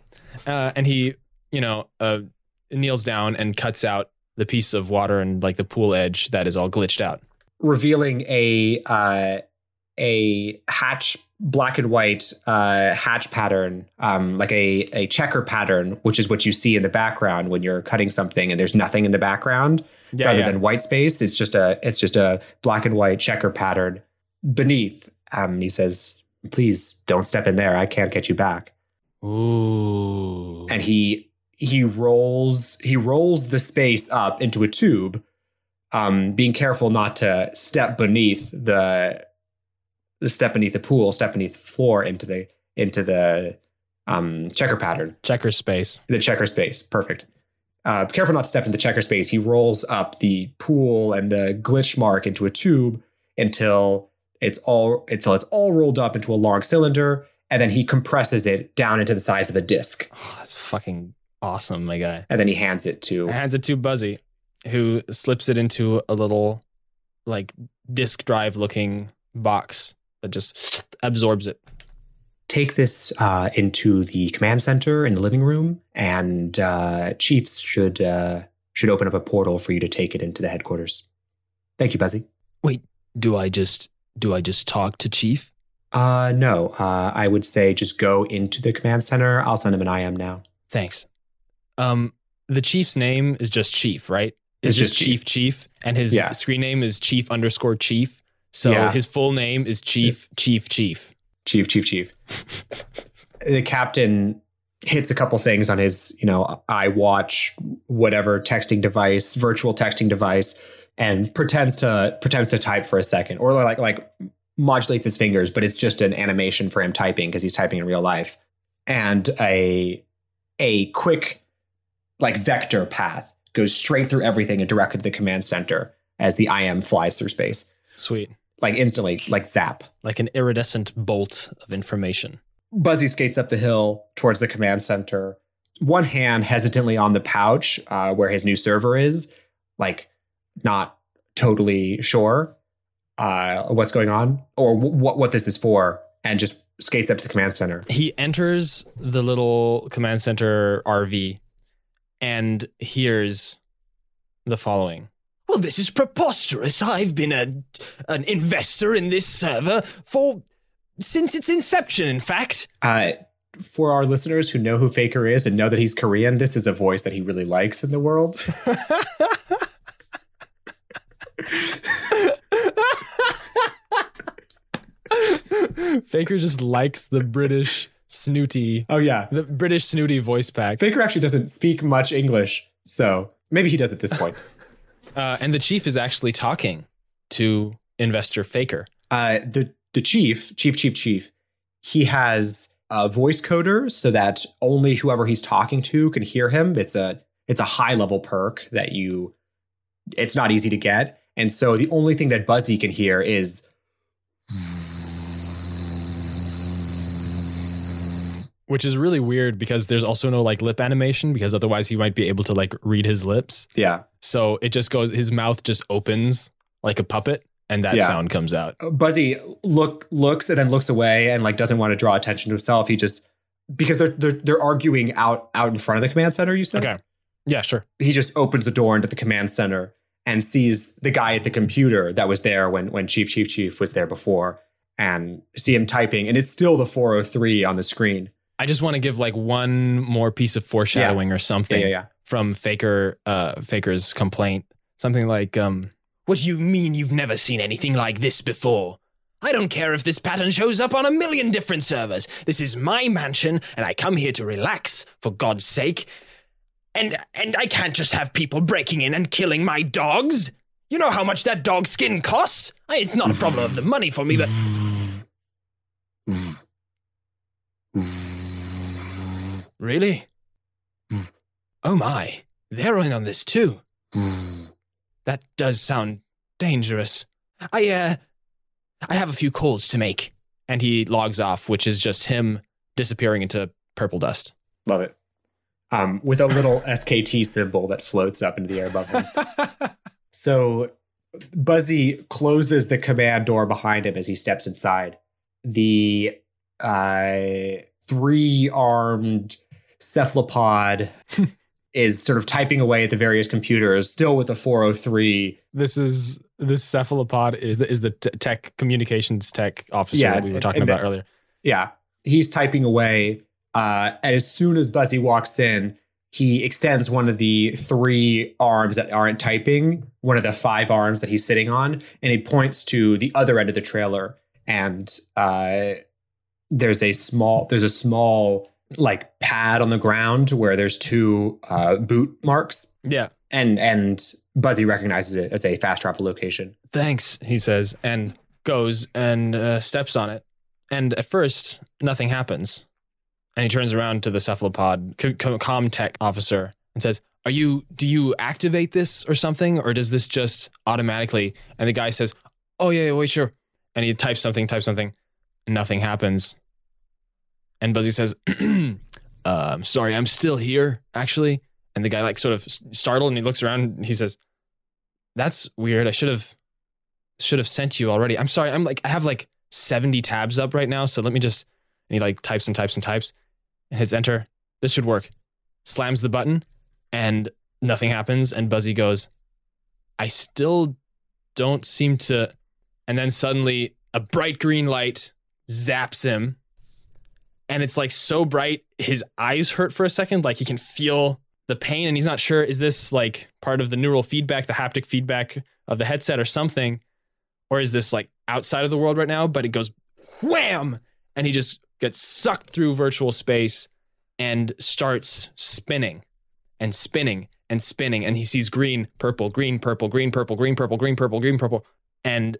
Uh, and he, you know, uh, kneels down and cuts out the piece of water and like the pool edge that is all glitched out. revealing a uh, a hatch black and white uh, hatch pattern, um, like a a checker pattern, which is what you see in the background when you're cutting something and there's nothing in the background Yeah, rather yeah. than white space. It's just a it's just a black and white checker pattern beneath. Um, he says, "Please don't step in there. I can't get you back." Ooh. and he he rolls he rolls the space up into a tube um being careful not to step beneath the the step beneath the pool step beneath the floor into the into the um checker pattern checker space. the checker space perfect uh careful not to step into the checker space he rolls up the pool and the glitch mark into a tube until it's all until it's all rolled up into a long cylinder and then he compresses it down into the size of a disc Oh, that's fucking awesome, my guy. and then he hands it to hands it to Buzzy, who slips it into a little like disk drive looking box that just absorbs it. Take this uh, into the command center in the living room, and uh, Chiefs should uh, should open up a portal for you to take it into the headquarters. Thank you, Buzzy. Wait, do I just do I just talk to Chief? Uh, no, uh, I would say just go into the command center. I'll send him an IM now. Thanks. Um, the chief's name is just Chief, right? It's It's just just Chief Chief, and his Yeah. screen name is Chief underscore Chief. So Yeah. his full name is Chief Chief Chief. Chief, chief, chief. the captain hits a couple things on his, you know, iWatch, whatever texting device, virtual texting device, and pretends to pretends to type for a second, or like like modulates his fingers, but it's just an animation for him typing because he's typing in real life. And a a quick like vector path goes straight through everything and directly to the command center as the IM flies through space. Sweet, Like instantly, like zap. like an iridescent bolt of information. Buzzy skates up the hill towards the command center, one hand hesitantly on the pouch uh, where his new server is, like not totally sure uh, what's going on or w- what what this is for, and just skates up to the command center. He enters the little command center RV and hears the following. Well, this is preposterous. I've been a an investor in this server for since its inception, in fact. Uh, for our listeners who know who Faker is and know that he's Korean, this is a voice that he really likes in the world. Faker just likes the British snooty, Oh yeah, the British snooty voice pack. Faker actually doesn't speak much English, so maybe he does at this point. Uh, and the chief is actually talking to investor Faker. uh, the the chief, chief, chief, chief, he has a voice coder so that only whoever he's talking to can hear him. It's a it's a high level perk that you. It's not easy to get, and so the only thing that Buzzy can hear is Which is really weird because there's also no like lip animation because otherwise he might be able to like read his lips. yeah. So it just goes, his mouth just opens like a puppet and that Yeah. sound comes out. Uh, Buzzy look looks and then looks away and like doesn't want to draw attention to himself. He just because they're they're they're arguing out out in front of the command center. You said Okay. Yeah, sure. he just opens the door into the command center and sees the guy at the computer that was there when when Chief Chief Chief was there before and see him typing and it's still the 403 on the screen. I just want to give like one more piece of foreshadowing or Yeah, something yeah, yeah. from Faker, uh, Faker's complaint. Something like, um, What do you mean you've never seen anything like this before? I don't care if this pattern shows up on a million different servers. This is my mansion, and I come here to relax, for God's sake. And and I can't just have people breaking in and killing my dogs. You know how much that dog skin costs? I, it's not a problem of the money for me, but really? Oh my, they're in on this too. That does sound dangerous. I uh I have a few calls to make. And he logs off, which is just him disappearing into purple dust. Love it. Um, with a little SKT symbol that floats up into the air above him. So Buzzy closes the command door behind him as he steps inside. The uh, three armed cephalopod is sort of typing away at the various computers, still with a 403. this is this cephalopod is the is the t- tech communications tech officer Yeah, that we were talking about the- earlier. Yeah, he's typing away. Uh, and as soon as Buzzy walks in, he extends one of the three arms that aren't typing, one of the five arms that he's sitting on, and he points to the other end of the trailer. And uh, there's a small, there's a small like pad on the ground where there's two uh, boot marks, Yeah. and and Buzzy recognizes it as a fast travel location. Thanks, he says, and goes and uh, steps on it. And at first, nothing happens. And he turns around to the cephalopod c- c- comtech officer and says, "Are you? Do you activate this or something, or does this just automatically?" And the guy says, "Oh yeah, yeah wait, sure." And he types something, types something, and nothing happens. And Buzzy says, um, "Sorry, I'm still here, actually." And the guy like sort of startled, and he looks around. And he says, "That's weird. I should have." should have sent you already. I'm sorry. I'm like I have like 70 tabs up right now, so let me just and he like types and types and types and hits enter. This should work. Slams the button and nothing happens and Buzzy goes, "I still don't seem to." And then suddenly a bright green light zaps him. And it's like so bright his eyes hurt for a second, like he can feel the pain and he's not sure is this like part of the neural feedback, the haptic feedback of the headset or something or is this like outside of the world right now? But it goes wham, and he just gets sucked through virtual space and starts spinning and spinning and spinning. And he sees green, purple, green, purple, green, purple, green, purple, green, purple, green, purple. And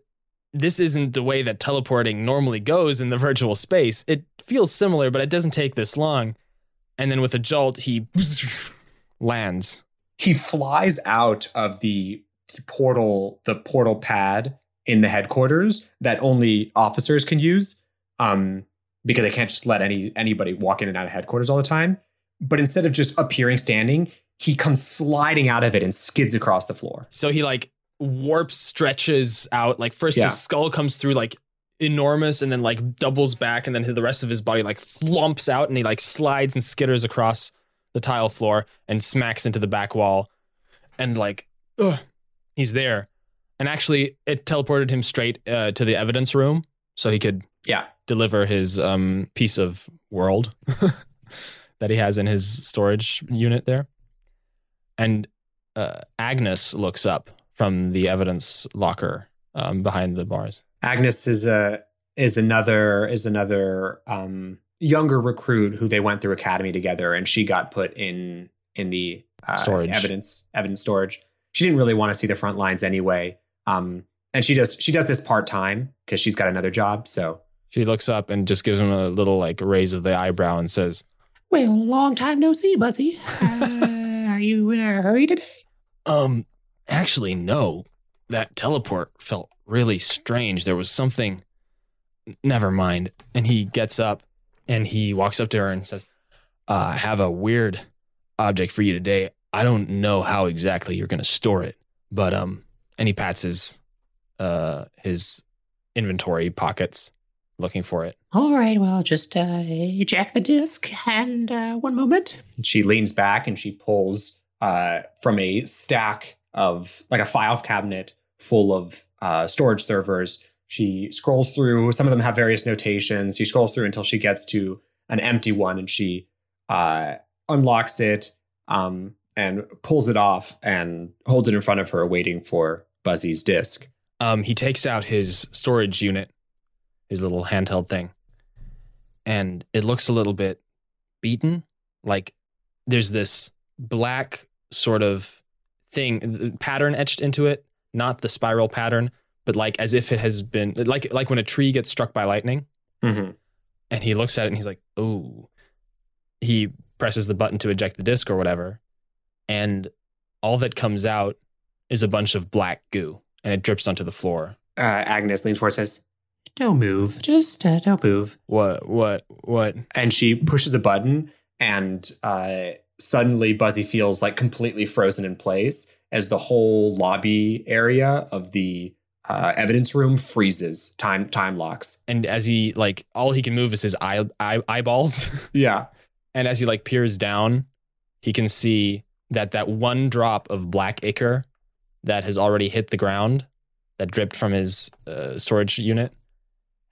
this isn't the way that teleporting normally goes in the virtual space. It feels similar, but it doesn't take this long. And then with a jolt, he lands. he flies out of the portal the portal pad in the headquarters that only officers can use um because they can't just let any anybody walk in and out of headquarters all the time but instead of just appearing standing he comes sliding out of it and skids across the floor So he like warps, stretches out. Like first Yeah. his skull comes through like enormous and then like doubles back and then the rest of his body like thumps out and he like slides and skitters across the tile floor and smacks into the back wall and like ugh, he's there. And actually it teleported him straight uh, to the evidence room so he could yeah deliver his um, piece of world that he has in his storage unit there. And uh, Agnes looks up from the evidence locker um, behind the bars. agnes is a is another is another um younger recruit who they went through academy together, and she got put in in the uh, Storage. evidence evidence storage. She didn't really want to see the front lines anyway. Um, and she does she does this part time because she's got another job. So She looks up and just gives him a little like raise of the eyebrow and says, Well, long time no see, Buzzy. Uh, are you in a hurry today? Um, actually, no. That teleport felt really strange. There was something. Never mind. And he gets up and he walks up to her and says, uh, I have a weird object for you today. I don't know how exactly you're going to store it, but, um, and he pats his, uh, his inventory pockets looking for it. All right, well, just uh, eject the disc and uh, one moment. she leans back and she pulls uh, from a stack of like a file cabinet full of uh, storage servers. She scrolls through. Some of them have various notations. She scrolls through until she gets to an empty one, and she uh, unlocks it um, and pulls it off and holds it in front of her, waiting for Buzzy's disc. um, he takes out his storage unit, his little handheld thing, and it looks a little bit beaten. Like there's this black sort of thing, pattern etched into it, not the spiral pattern, but like as if it has been like like when a tree gets struck by lightning. Mm-hmm. And he looks at it and he's like, "Oh." He presses the button to eject the disc or whatever, and all that comes out is a bunch of black goo, and it drips onto the floor. Uh, Agnes leans forward, and says, Don't move. Just uh, don't move. What? What? What? and she pushes a button and uh, suddenly buzzy feels like completely frozen in place as the whole lobby area of the uh, evidence room freezes time time locks And as he like, all he can move is his eye, eye eyeballs. yeah and as he like peers down, he can see that that one drop of black ichor that has already hit the ground, that dripped from his uh, storage unit,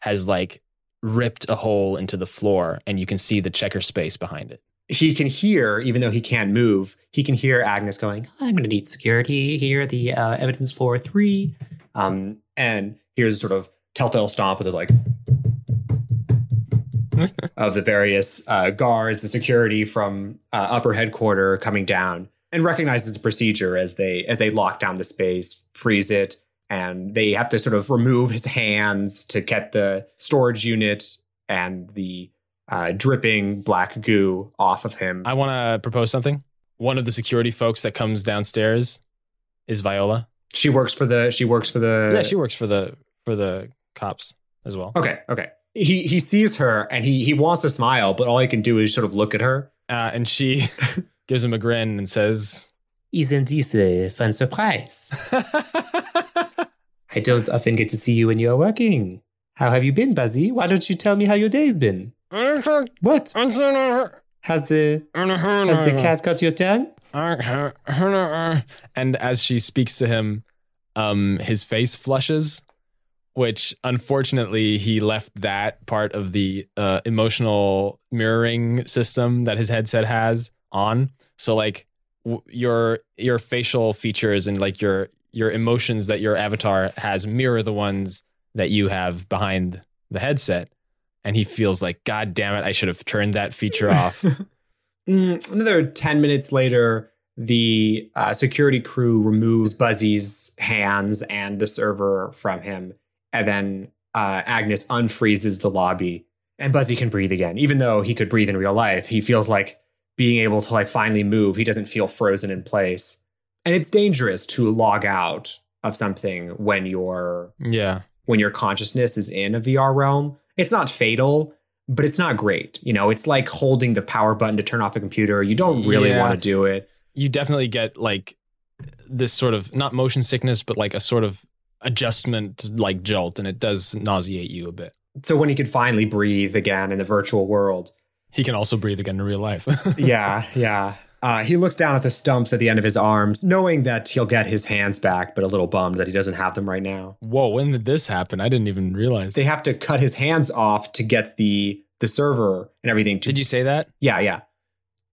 has like ripped a hole into the floor, and you can see the checker space behind it. He can hear even though he can't move he can hear agnes going I'm going to need security here at the uh, evidence floor three. um, and here's sort of telltale stomp with it like of the various uh, guards, the security from uh, upper headquarters coming down, and recognizes the procedure as they as they lock down the space, freeze it, and they have to sort of remove his hands to get the storage unit and the uh, dripping black goo off of him. I want to propose something. One of the security folks that comes downstairs is Viola. she works for the. She works for the. yeah, she works for the for the cops as well. Okay. Okay. He he sees her and he he wants to smile, but all he can do is sort of look at her. Uh, and she gives him a grin and says, Isn't this a fun surprise? I don't often get to see you when you're working. How have you been, Buzzy? Why don't you tell me how your day's been? What? Has the has the cat got your tongue? and as she speaks to him, um, his face flushes, which unfortunately he left that part of the uh, emotional mirroring system that his headset has on. So like w- your your facial features and like your your emotions that your avatar has mirror the ones that you have behind the headset. And he feels like, God damn it, I should have turned that feature off. Mm, another 10 minutes later, the uh, security crew removes Buzzy's hands and the server from him. And then uh, Agnes unfreezes the lobby. And Buzzy can breathe again. Even though he could breathe in real life, he feels like being able to like finally move. He doesn't feel frozen in place. And it's dangerous to log out of something when your yeah. when your consciousness is in a VR realm. It's not fatal, but it's not great. You know, it's like holding the power button to turn off a computer. You don't really Yeah. want to do it. you definitely get like this sort of not motion sickness, but like a sort of adjustment like jolt, and it does nauseate you a bit. So when he could finally breathe again in the virtual world. He can also breathe again in real life. yeah, yeah. Uh, he looks down at the stumps at the end of his arms, knowing that he'll get his hands back, but a little bummed that he doesn't have them right now. Whoa, when did this happen? I didn't even realize. They have to cut his hands off to get the the server and everything. To, Did you say that? Yeah, yeah.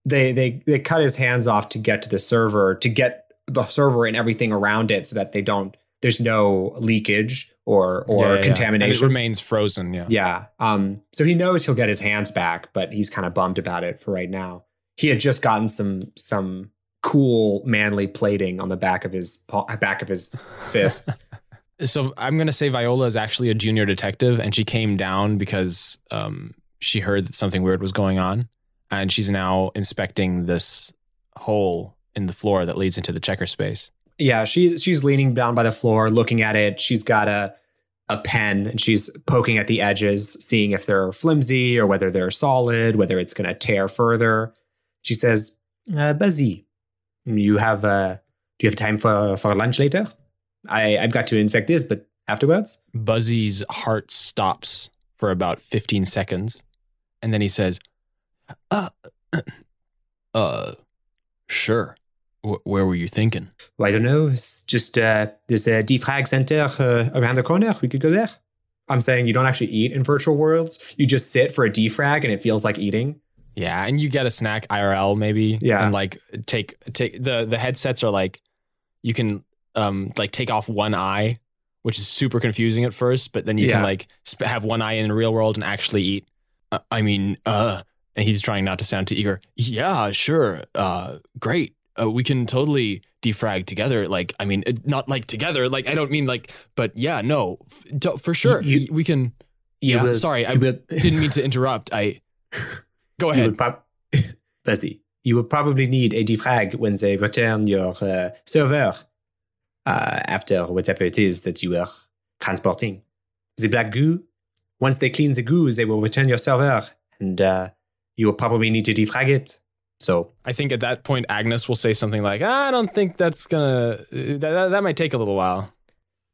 They they they cut his hands off to get to the server to get the server and everything around it so that they don't there's no leakage or or Yeah, yeah, yeah. contamination. And it remains frozen. Yeah. Yeah. Um, so he knows he'll get his hands back, but he's kind of bummed about it for right now. He had just gotten some some cool manly plating on the back of his back of his fists. So I'm gonna say Viola is actually a junior detective, and she came down because um, she heard that something weird was going on, and she's now inspecting this hole in the floor that leads into the checker space. yeah, she's she's leaning down by the floor, looking at it. She's got a a pen and she's poking at the edges, seeing if they're flimsy or whether they're solid, whether it's going to tear further. She says, uh, "Buzzy, you have uh, do you have time for for lunch later? I I've got to inspect this, but afterwards." Buzzy's heart stops for about 15 seconds, and then he says, "Uh, uh, sure. Wh- where were you thinking?" Well, I don't know. It's just uh, there's a defrag center uh, around the corner. We could go there. I'm saying you don't actually eat in virtual worlds. You just sit for a defrag, and it feels like eating. Yeah, and you get a snack IRL maybe. Yeah. and like take take the the headsets are like you can um like take off one eye, which is super confusing at first, but then you can like sp- have one eye in the real world and actually eat. Uh, I mean, uh, and he's trying not to sound too eager. Yeah, sure. Uh, great. Uh, we can totally defrag together. Like, I mean, it- not like together. Like, I don't mean like, but yeah, no, f- for sure. You- we can. You yeah, will- sorry, I will- didn't mean to interrupt. I go You ahead. would prob- Buzzy, you will probably need a defrag when they return your uh, server uh, after whatever it is that you are transporting. The black goo, once they clean the goo, they will return your server and uh, you will probably need to defrag it. So, I think at that point, Agnes will say something like, "I don't think that's gonna. That, that might take a little while."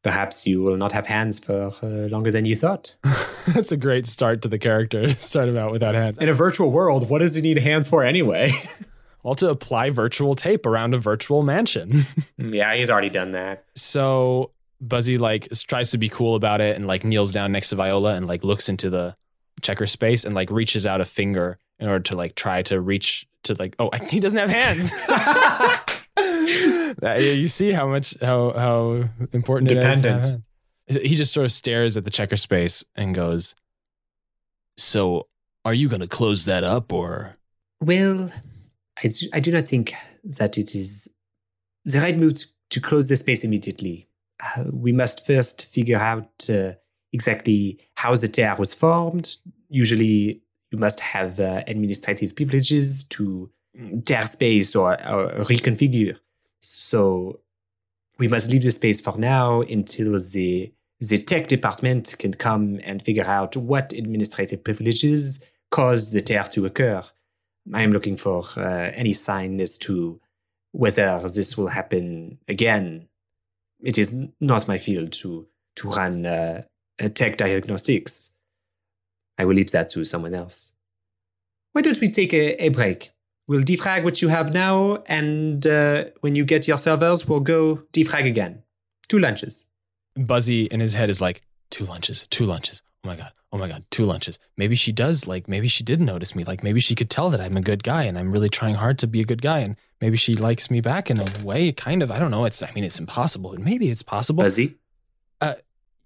Perhaps you will not have hands for uh, longer than you thought. that's a great start to the character. Start him out without hands. In a virtual world, what does he need hands for anyway? Well, to apply virtual tape around a virtual mansion. yeah, he's already done that. so Buzzy like tries to be cool about it and like kneels down next to Viola and like looks into the checker space and like reaches out a finger in order to like try to reach to like oh he doesn't have hands. That- you see how much how how important it is. to have Dependent. hands. He just sort of stares at the checker space and goes, "So, are you going to close that up or?" Well, I, I do not think that it is the right move to, to close the space immediately. Uh, we must first figure out uh, exactly how the tear was formed. Usually, you must have uh, administrative privileges to tear space or, or reconfigure. So, we must leave the space for now until the the tech department can come and figure out what administrative privileges caused the tear to occur. I am looking for uh, any sign as to whether this will happen again. It is not my field to to run uh, tech diagnostics. I will leave that to someone else. Why don't we take a, a break? We'll defrag what you have now, and uh, when you get your servers, we'll go defrag again. Two lunches. Buzzy in his head is like, two lunches, two lunches. Oh my God. Oh my God. Two lunches. Maybe she does like, maybe she did notice me. Like maybe she could tell that I'm a good guy and I'm really trying hard to be a good guy. And maybe she likes me back in a way, kind of. I don't know. It's, I mean, it's impossible. but Maybe it's possible. Buzzy?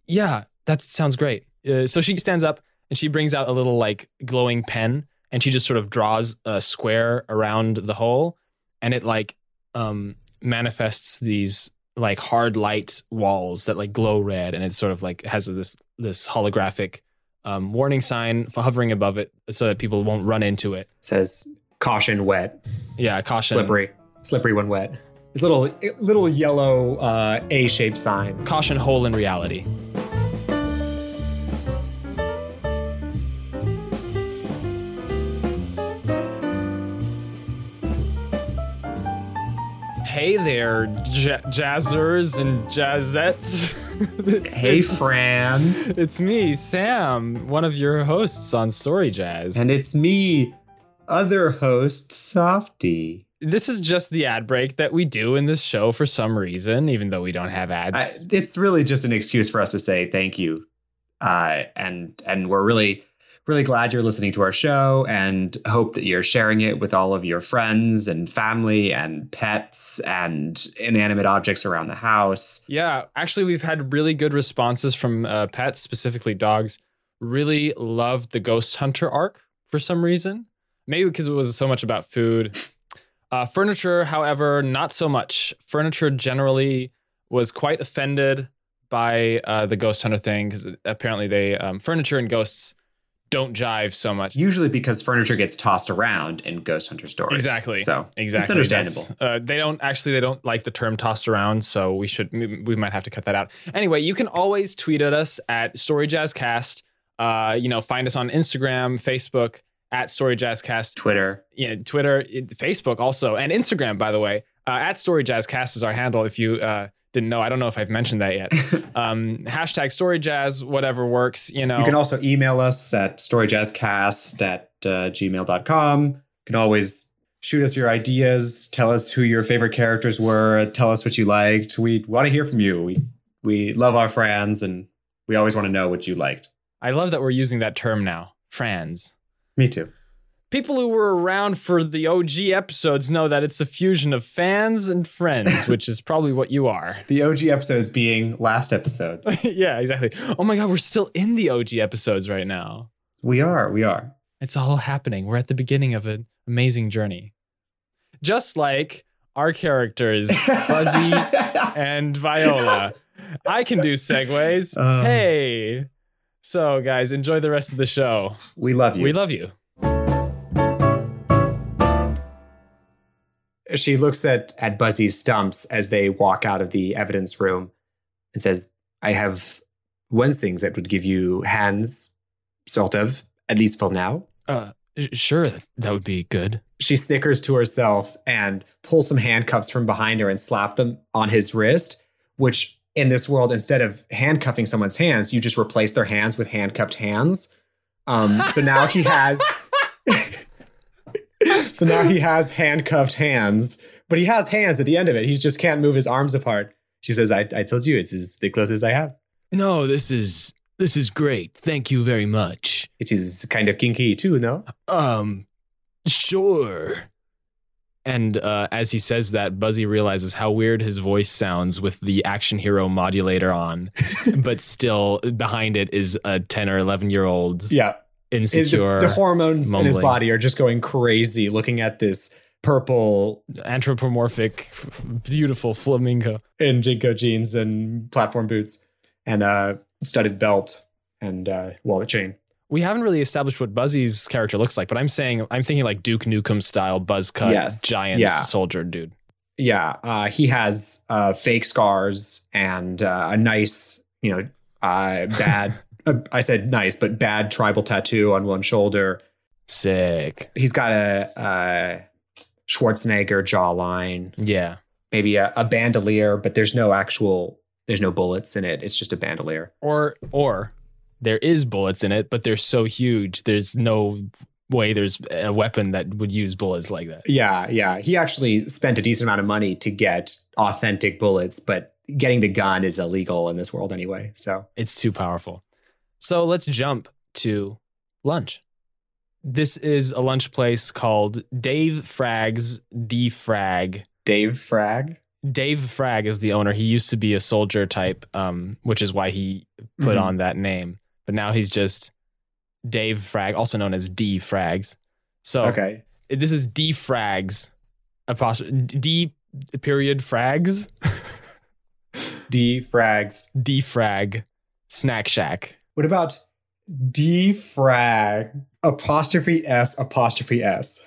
yeah, that sounds great. Uh, so she stands up and she brings out a little like glowing pen and she just sort of draws a square around the hole and it like um manifests these like hard light walls that like glow red and it sort of like has this this holographic um, warning sign hovering above it so that people won't run into it. it says caution wet. Yeah, caution. Slippery. Slippery when wet. This little little yellow uh, A-shaped sign. Caution hole in reality. Hey there, j- jazzers and jazzettes. Hey, it's, friends. it's me, Sam, one of your hosts on Story Jazz. And it's me, other host, Softy. this is just the ad break that we do in this show for some reason, even though we don't have ads. I, it's really just an excuse for us to say thank you. Uh, and and we're really really glad you're listening to our show and hope that you're sharing it with all of your friends and family and pets and inanimate objects around the house. Yeah, actually, we've had really good responses from uh, pets, specifically dogs. Really loved the Ghost Hunter arc for some reason. Maybe because it was so much about food. Uh, furniture, however, not so much. Furniture generally was quite offended by uh, the Ghost Hunter thing because apparently they um, furniture and ghosts don't jive so much. Usually because furniture gets tossed around in Ghost Hunter stories. Exactly. So exactly, it's understandable. Uh, they don't actually they don't like the term tossed around, so we should we might have to cut that out. Anyway, you can always tweet at us at StoryJazzCast. Uh, you know, find us on Instagram, Facebook at StoryJazzCast, Twitter, yeah, Twitter, Facebook also, and Instagram. By the way, uh, at StoryJazzCast is our handle. If you uh, didn't know. I don't know if I've mentioned that yet. um, hashtag storyjazz, whatever works, you know. You can also email us at storyjazzcast at uh, gmail.com. You can always shoot us your ideas, tell us who your favorite characters were, tell us what you liked. We want to hear from you. We, we love our friends and we always want to know what you liked. I love that we're using that term now, friends. Me too people who were around for the OG episodes know that it's a fusion of fans and friends, which is probably what you are. The OG episodes being last episode. yeah, exactly. Oh my God, we're still in the OG episodes right now. We are. We are. It's all happening. We're at the beginning of an amazing journey. Just like our characters, Buzzy and Viola. I can do segues. Uh, hey. So, guys, enjoy the rest of the show. We love you. We love you. She looks at at Buzzy's stumps as they walk out of the evidence room and says, "I have one thing that would give you hands, sort of, at least for now." Uh, sure, that would be good. She snickers to herself and pulls some handcuffs from behind her and slap them on his wrist, which in this world, instead of handcuffing someone's hands, you just replace their hands with handcuffed hands. Um, so now he has so now he has handcuffed hands, but he has hands at the end of it. He just can't move his arms apart. She says, I, I told you it's as, the closest I have. No, this is this is great. Thank you very much. It is kind of kinky too, no? Um, sure. And uh, as he says that, Buzzy realizes how weird his voice sounds with the action hero modulator on, but still behind it is a 10 or 11 year old. Yeah insecure. The, the hormones mumbling. in his body are just going crazy looking at this purple anthropomorphic beautiful flamingo in JNCO jeans and platform boots and a studded belt and uh, wallet chain. We haven't really established what Buzzy's character looks like, but I'm saying I'm thinking like Duke Nukem style buzz cut yes. giant yeah. soldier dude. Yeah, uh, he has uh, fake scars and uh, a nice, you know, uh, bad I said nice, but bad tribal tattoo on one shoulder. Sick. He's got a, a Schwarzenegger jawline. Yeah. Maybe a, a bandolier, but there's no actual there's no bullets in it. It's just a bandolier. Or or there is bullets in it, but they're so huge. There's no way there's a weapon that would use bullets like that. Yeah, yeah. He actually spent a decent amount of money to get authentic bullets, but getting the gun is illegal in this world anyway. So it's too powerful. So let's jump to lunch. This is a lunch place called Dave Frag's Defrag. Dave Frag? Dave Frag is the owner. He used to be a soldier type, um, which is why he put mm-hmm. on that name. But now he's just Dave Frag, also known as D Frags. So okay. this is D Frags, apostrophe D period Frags. D Frags. D Frag Snack Shack. What about defrag apostrophe s apostrophe s?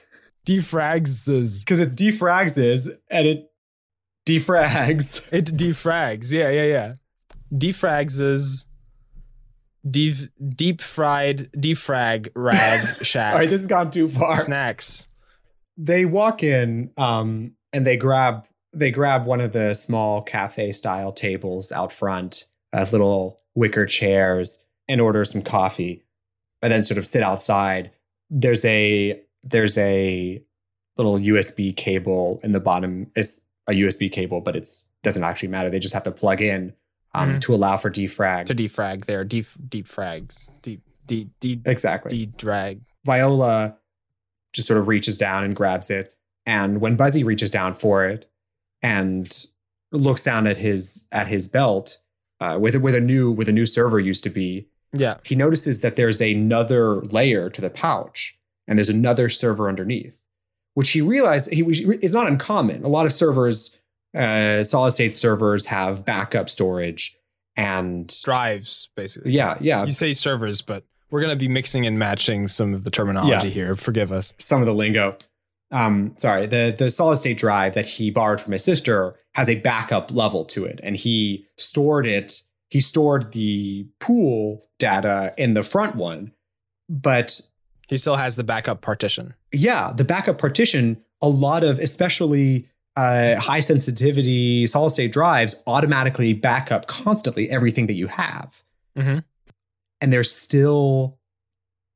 Defrags is because it's defrags is and it defrags. It defrags. Yeah, yeah, yeah. Defrags is deep deep fried defrag rag shack. All right, this has gone too far. Snacks. They walk in um and they grab they grab one of the small cafe style tables out front, uh, little wicker chairs and order some coffee and then sort of sit outside there's a there's a little usb cable in the bottom it's a usb cable but it's doesn't actually matter they just have to plug in um, mm-hmm. to allow for defrag to defrag there deep deep frags deep D D Exactly. Drag. Viola just sort of reaches down and grabs it. And when Buzzy reaches down for it and looks down at his at his belt, uh, with with a new with a new server used to be, Yeah. he notices that there's another layer to the pouch, and there's another server underneath, which he realized he is not uncommon. A lot of servers, uh, solid state servers, have backup storage, and Drives basically. yeah, yeah, You say servers, but we're gonna be mixing and matching some of the terminology here. Forgive us. some of the lingo. Um, sorry, the the solid state drive that he borrowed from his sister has a backup level to it, and he stored it. He stored the pool data in the front one, but He still has the backup partition. yeah, the backup partition, a lot of especially uh, high sensitivity solid state drives automatically back up constantly everything that you have. Mhm. And there's still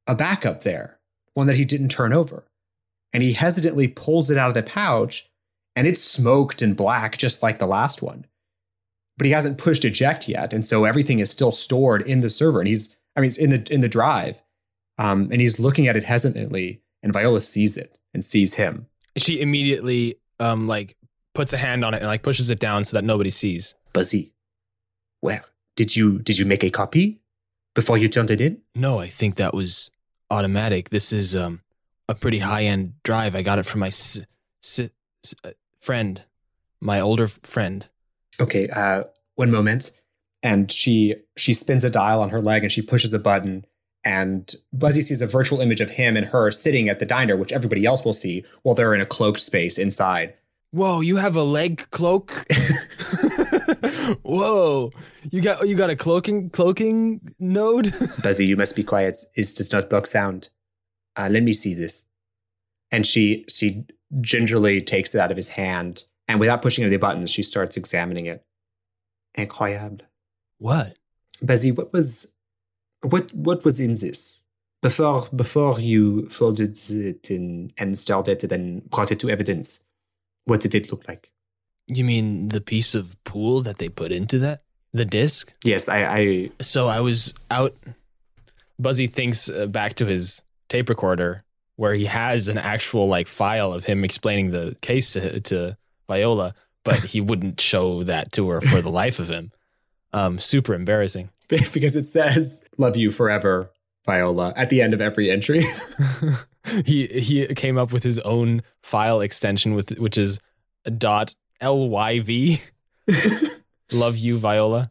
a backup there, one that he didn't turn over. And he hesitantly pulls it out of the pouch and it's smoked and black, just like the last one. But he hasn't pushed eject yet. And so everything is still stored in the server. And he's, I mean, it's in the in the drive. Um, and he's looking at it hesitantly, and Viola sees it and sees him. She immediately um like puts a hand on it and like pushes it down so that nobody sees. Buzzy. Well, did you did you make a copy before you turned it in? No, I think that was automatic. This is um a pretty high end drive. I got it from my s- s- s- uh, friend, my older friend. Okay, uh one moment. and she she spins a dial on her leg and she pushes a button and Buzzy sees a virtual image of him and her sitting at the diner, which everybody else will see while they're in a cloaked space inside. Whoa, you have a leg cloak? Whoa, you got you got a cloaking cloaking node? Buzzy, you must be quiet. It does not block sound. Uh, let me see this. And she she gingerly takes it out of his hand and without pushing any buttons, she starts examining it. Incroyable. what? Buzzy, what was what what was in this? Before before you folded it in and stored it and then brought it to evidence, what did it look like? You mean the piece of pool that they put into that? The disc? Yes, I, I So I was out Buzzy thinks uh, back to his tape recorder where he has an actual like file of him explaining the case to, to Viola, but he wouldn't show that to her for the life of him. Um, super embarrassing. because it says "Love you forever, Viola" at the end of every entry. he he came up with his own file extension with which is dot lyv. Love you, Viola.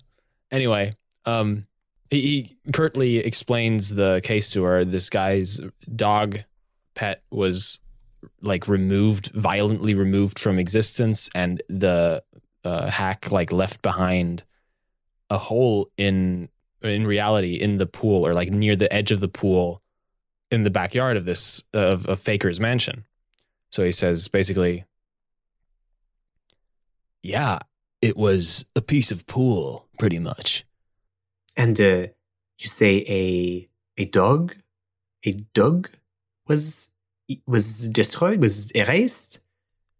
Anyway, um, he, he curtly explains the case to her. This guy's dog pet was like removed, violently removed from existence, and the uh, hack like left behind a hole in in reality in the pool or like near the edge of the pool in the backyard of this of, of Faker's mansion. So he says basically, Yeah, it was a piece of pool, pretty much. and uh, you say a a dog, a dog was was destroyed, was erased.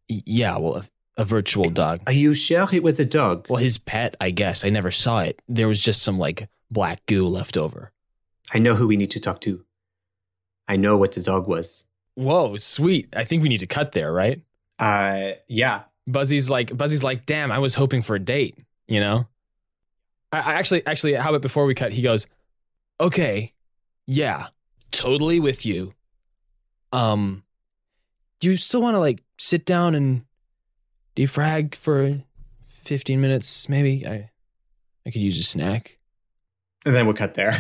Yeah, well, a, a virtual dog. Are you sure it was a dog? Well, his pet, I guess. I never saw it. There was just some like black goo left over. I know who we need to talk to. I know what the dog was. "Whoa, sweet! I think we need to cut there, right?" uh, yeah, Buzzy's like Buzzy's like, damn, I was hoping for a date, you know? I, I actually actually how about before we cut, he goes, Okay, yeah, totally with you. Um, do you still want to like sit down and defrag for 15 minutes, maybe? I, I could use a snack. and then we'll cut there.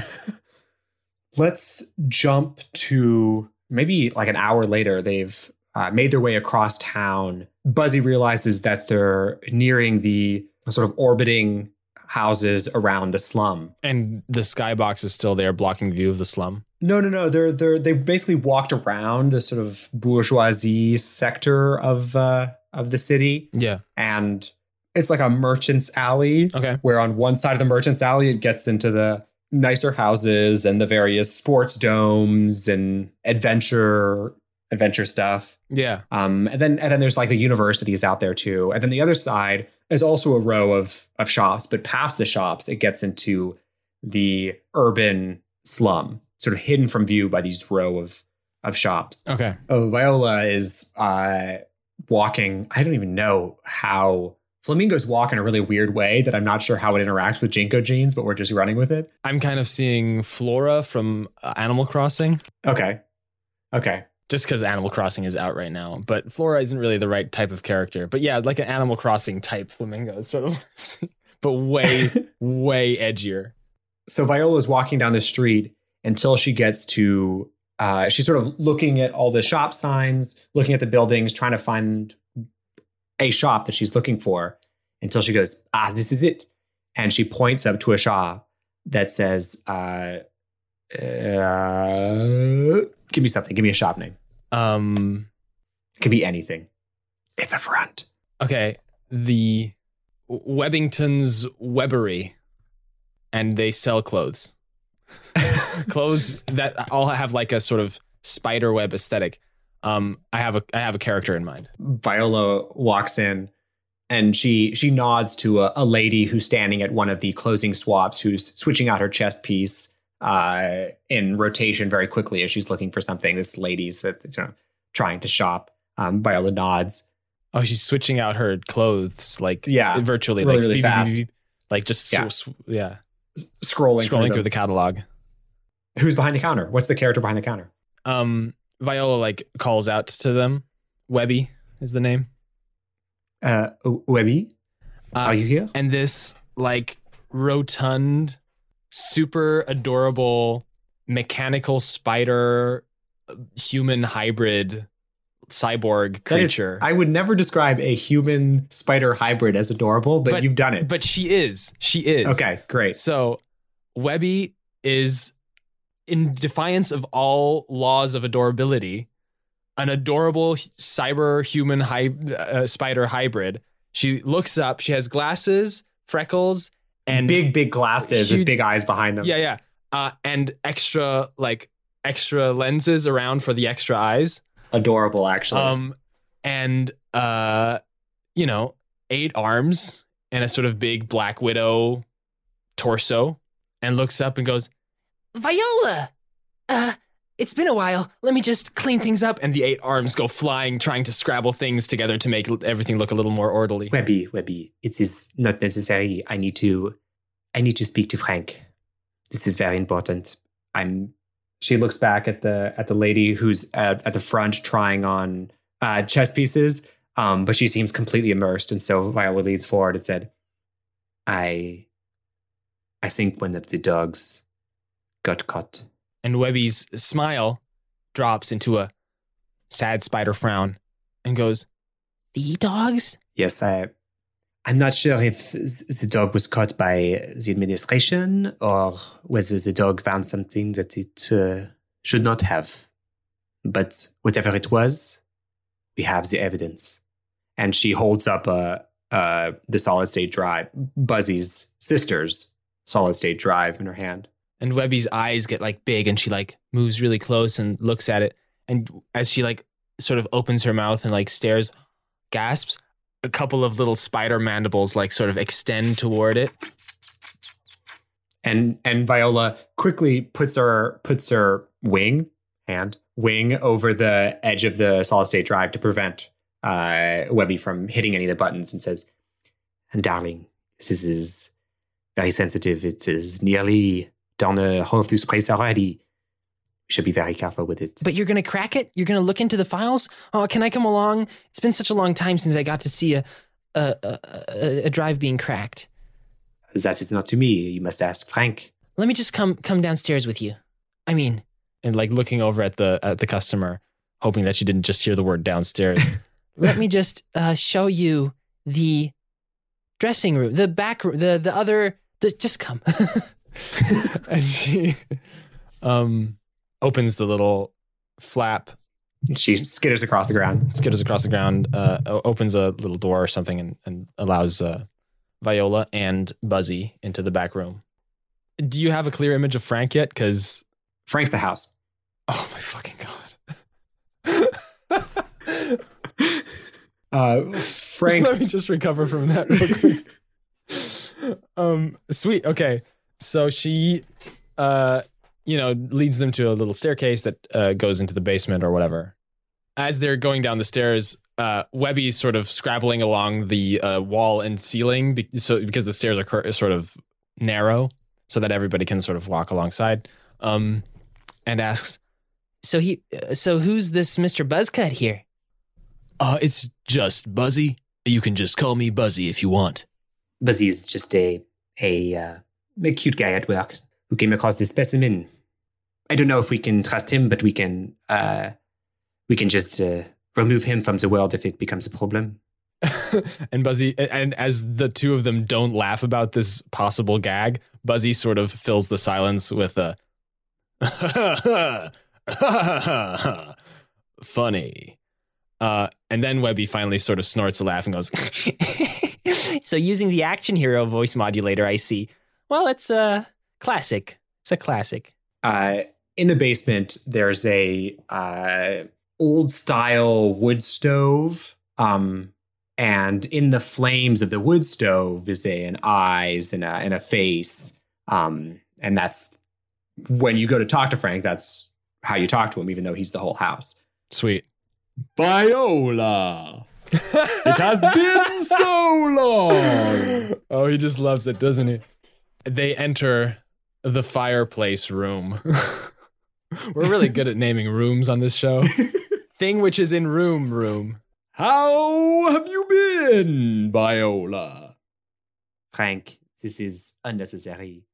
Let's jump to maybe like an hour later. They've uh, made their way across town. Buzzy realizes that they're nearing the sort of orbiting houses around the slum. and the skybox is still there blocking view of the slum. No, no, no. They're they're they basically walked around the sort of bourgeoisie sector of uh, of the city, Yeah. and it's like a merchant's alley. Okay. where on one side of the merchant's alley it gets into the nicer houses and the various sports domes and adventure adventure stuff. Yeah. Um, and then and then there's like the universities out there too. And then the other side is also a row of of shops, but past the shops it gets into the urban slum. sort of hidden from view by these row of of shops. Okay. Oh, Viola is uh, walking. I don't even know how flamingos walk in a really weird way that I'm not sure how it interacts with JNCO jeans, but we're just running with it. I'm kind of seeing Flora from uh, Animal Crossing, Okay. Okay. Just because Animal Crossing is out right now. But Flora isn't really the right type of character. But yeah, like an Animal Crossing type flamingo, sort of, but way, way edgier. so Viola is walking down the street until she gets to uh, she's sort of looking at all the shop signs, looking at the buildings, trying to find a shop that she's looking for until she goes, ah, this is it. And she points up to a shop that says, uh, uh, give me something. Give me a shop name. Um. It can be anything. It's a front. Okay. The Webbington's Webbery, and they sell clothes. clothes that all have like a sort of spider web aesthetic. Um, I have a I have a character in mind. Viola walks in and she she nods to a, a lady who's standing at one of the closing swaps who's switching out her chest piece uh, in rotation very quickly as she's looking for something. This lady's that you know, trying to shop. Um, Viola nods. Oh, she's switching out her clothes like Yeah, virtually really, like really beep, fast. beep, beep, like just Yeah. yeah, sw- yeah. Scrolling, scrolling through, through the catalog. Who's behind the counter? What's the character behind the counter? Um, Viola like calls out to them. Webby is the name. Uh, Webby, Uh, are you here? and this like rotund, super adorable mechanical spider human hybrid cyborg That is- creature. I would never describe a human spider hybrid as adorable, but, But- you've done it. but she is. She is. okay, great. So Webby is in defiance of all laws of adorability, an adorable cyber human hy- uh, spider hybrid. She looks up, she has glasses, freckles, and big, big glasses huge- with big eyes behind them. Yeah, yeah. Uh, and extra like extra lenses around for the extra eyes. Adorable, actually. Um, and uh, you know, eight arms and a sort of big black widow torso, and looks up and goes, "Viola, uh, it's been a while. Let me just clean things up." And the eight arms go flying, trying to scrabble things together to make everything look a little more orderly. Webby, Webby, it is not necessary. I need to, I need to speak to Frank. This is very important. I'm. She looks back at the at the lady who's at, at the front trying on uh, chess pieces, um, but she seems completely immersed, and so Viola leads forward and said, I, I think one of the dogs got caught. And Webby's smile drops into a sad spider frown, and goes, "The dogs." Yes, I, I'm not sure if the dog was caught by the administration or whether the dog found something that it uh, should not have. But whatever it was, we have the evidence. and she holds up a uh, the solid state drive, Buzzy's sister's solid state drive in her hand. And Webby's eyes get like big and she like moves really close and looks at it and as she like sort of opens her mouth and like stares gasps a couple of little spider mandibles like sort of extend toward it and and Viola quickly puts her puts her wing hand wing over the edge of the solid state drive to prevent uh, Webby from hitting any of the buttons and says, And darling, this is very sensitive. It is nearly down a whole fuse place already. We should be very careful with it. But you're gonna crack it? You're gonna look into the files? Oh, can I come along? It's been such a long time since I got to see a a, a, a, a drive being cracked. that is not to me. You must ask Frank. Let me just come come downstairs with you. I mean, and like looking over at the at the customer hoping that she didn't just hear the word downstairs let me just uh, show you the dressing room, the back room, the the other. The, just come. and she um opens the little flap she skitters across the ground. skitters across the ground uh opens a little door or something and, and allows uh Viola and Buzzy into the back room. Do you have a clear image of Frank yet? Because Frank's the house. oh my fucking god. Uh, Let me Frank's just recover from that real quick. um, sweet. Okay, so she, uh, you know, leads them to a little staircase that uh, goes into the basement or whatever. As they're going down the stairs, uh, Webby's sort of scrabbling along the uh, wall and ceiling be- so, because the stairs are cur- sort of narrow so that everybody can sort of walk alongside um, and asks, So he, uh, so who's this Mr. Buzzcut here? uh, It's just Buzzy. You can just call me Buzzy if you want. Buzzy is just a a uh, a cute guy at work who came across this specimen. I don't know if we can trust him, but we can uh, we can just uh, remove him from the world if it becomes a problem. and Buzzy, and as the two of them don't laugh about this possible gag, Buzzy sort of fills the silence with a funny. Uh, and then Webby finally sort of snorts a laugh and goes, so using the action hero voice modulator, I see. Well, it's a classic. It's a classic. Uh, in the basement, there's a uh, old style wood stove. Um, and in the flames of the wood stove is a, an eyes and a, and a face. Um, and that's when you go to talk to Frank, that's how you talk to him, even though he's the whole house. Sweet. Viola. It has been so long. Oh, he just loves it, doesn't he? They enter the fireplace room. We're really good at naming rooms on this show. Thing which is in room room. How have you been, Viola? Frank, this is unnecessary.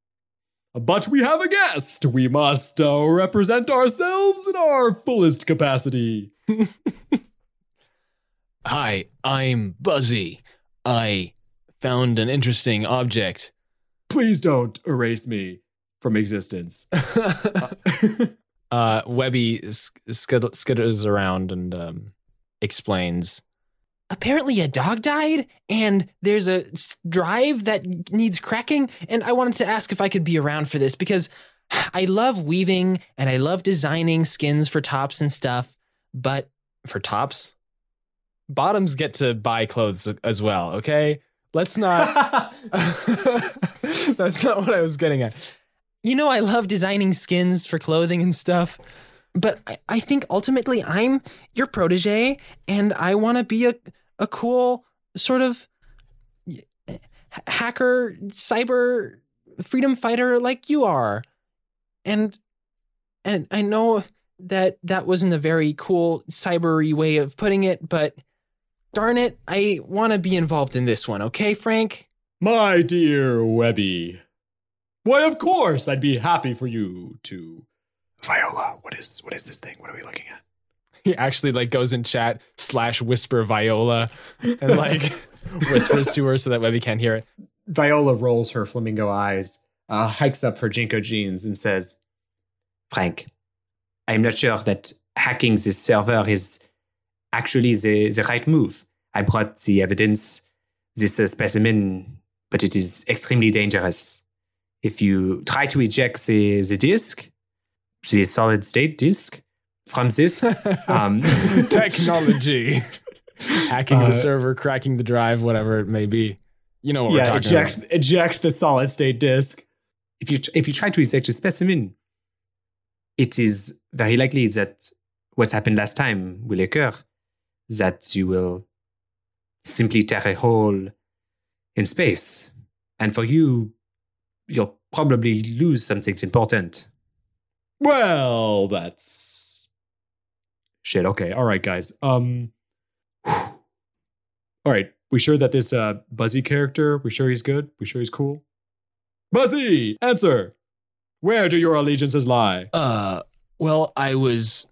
But we have a guest. We must uh, represent ourselves in our fullest capacity. Hi, I'm Buzzy. I found an interesting object. Please don't erase me from existence. uh, Webby sk- skid- skitters around and um, explains. Apparently, a dog died, and there's a drive that needs cracking. And I wanted to ask if I could be around for this because I love weaving and I love designing skins for tops and stuff. But For tops, bottoms get to buy clothes as well. Okay, let's not. That's not what I was getting at. you know, I love designing skins for clothing and stuff. But I, I think ultimately I'm your protege, and I want to be a, a cool sort of hacker, cyber freedom fighter like you are. And and I know that that wasn't a very cool cybery way of putting it, but darn it, I want to be involved in this one. Okay, Frank? My dear Webby. Why, of course, I'd be happy for you to. Viola, what is what is this thing? What are we looking at? He actually like goes in chat slash whisper Viola and like whispers to her so that Webby can't hear it. Viola rolls her flamingo eyes, uh, hikes up her JNCO jeans, and says, Frank, I'm not sure that hacking this server is actually the, the right move. I brought the evidence, this uh, specimen, but it is extremely dangerous. If you try to eject the, the disk, the solid state disk, from this, um, Technology. Hacking Uh, the server, cracking the drive, whatever it may be. You know what we're "Yeah, talking eject about. eject the solid state disk." if you if you try to eject a specimen, it is very likely that what happened last time will occur. That you will simply tear a hole in space, and for you, you'll probably lose something important. Well, that's shit. Okay, all right, guys. Um, all right. We sure that this uh Buzzy character? We sure he's good? We sure he's cool? Buzzy, answer. Where do your allegiances lie? Uh, well, I was,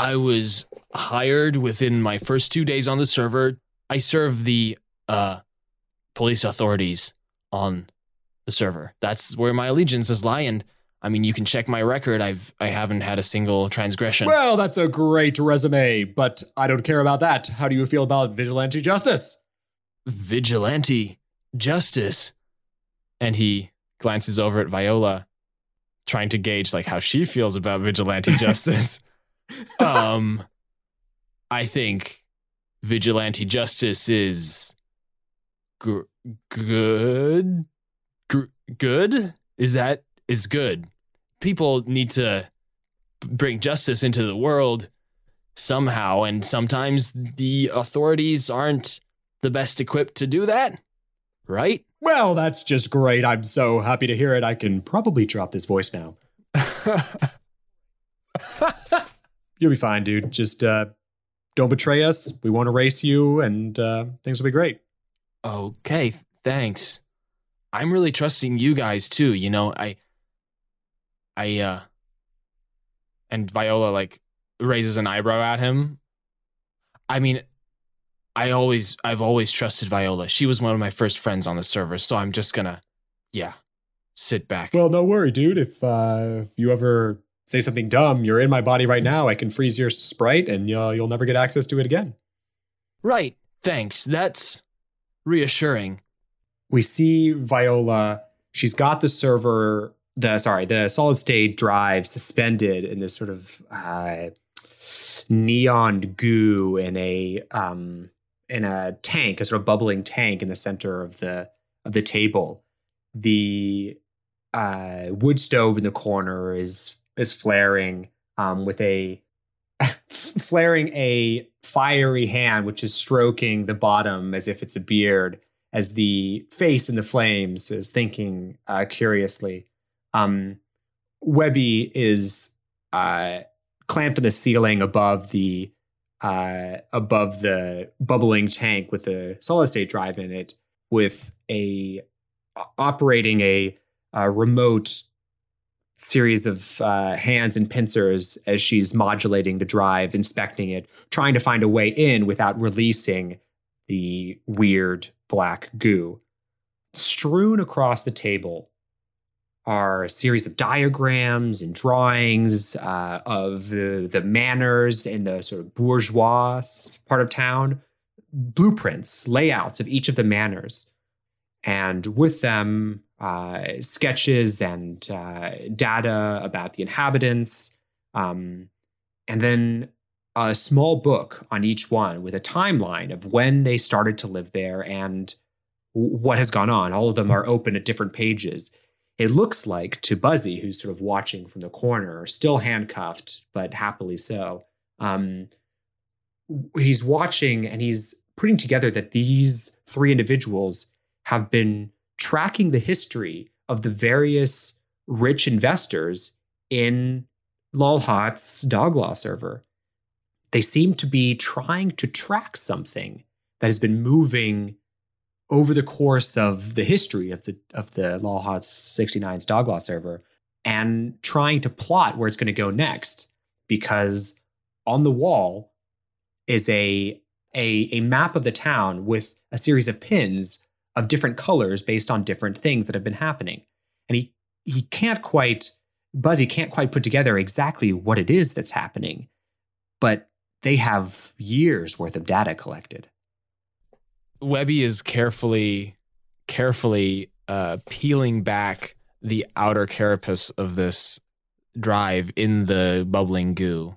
I was hired within my first two days on the server. I serve the uh, police authorities on the server. That's where my allegiances lie, and I mean, you can check my record. I've, I haven't had a single transgression. Well, that's a great resume, but I don't care about that. How do you feel about vigilante justice? vigilante justice, and he glances over at Viola, trying to gauge like how she feels about vigilante justice. um, I think vigilante justice is gr- good. Good is that is good. people need to bring justice into the world somehow, and sometimes the authorities aren't the best equipped to do that, right? Well, that's just great. I'm so happy to hear it. I can probably drop this voice now. You'll be fine, dude. Just uh, don't betray us. We won't erase you, and uh, things will be great. Okay, thanks. I'm really trusting you guys too. You know, I, I, uh, and Viola like raises an eyebrow at him. I mean, I always, I've always trusted Viola. She was one of my first friends on the server, so I'm just gonna, yeah, sit back. Well, no worry, dude. If uh, if you ever say something dumb, you're in my body right now. I can freeze your sprite, and you'll, you'll never get access to it again. right. Thanks. That's reassuring. we see Viola. She's got the server, the sorry, the solid state drive suspended in this sort of uh, neon goo in a um, in a tank, a sort of bubbling tank in the center of the of the table. The uh, wood stove in the corner is is flaring um, with a flaring a fiery hand, which is stroking the bottom as if it's a beard as the face in the flames is thinking uh, curiously. Um, Webby is uh, clamped to the ceiling above the uh, above the bubbling tank with a solid state drive in it, with a operating a, a remote series of uh, hands and pincers as she's modulating the drive, inspecting it, trying to find a way in without releasing the weird black goo. Strewn across the table are a series of diagrams and drawings uh, of the, the manners in the sort of bourgeois part of town, blueprints, layouts of each of the manors. And with them, uh, sketches and uh, data about the inhabitants, um, and then a small book on each one with a timeline of when they started to live there and what has gone on. All of them are open at different pages. It looks like to Buzzy, who's sort of watching from the corner, still handcuffed, but happily so. Um, he's watching and he's putting together that these three individuals have been tracking the history of the various rich investors in Lolhot's dog law server. They seem to be trying to track something that has been moving over the course of the history of the of the Lolhot's 69's dog law server and trying to plot where it's going to go next because on the wall is a a a map of the town with a series of pins of different colors based on different things that have been happening. And he he can't quite Buzzy can't quite put together exactly what it is that's happening, but they have years worth of data collected. Webby is carefully, carefully uh, peeling back the outer carapace of this drive in the bubbling goo.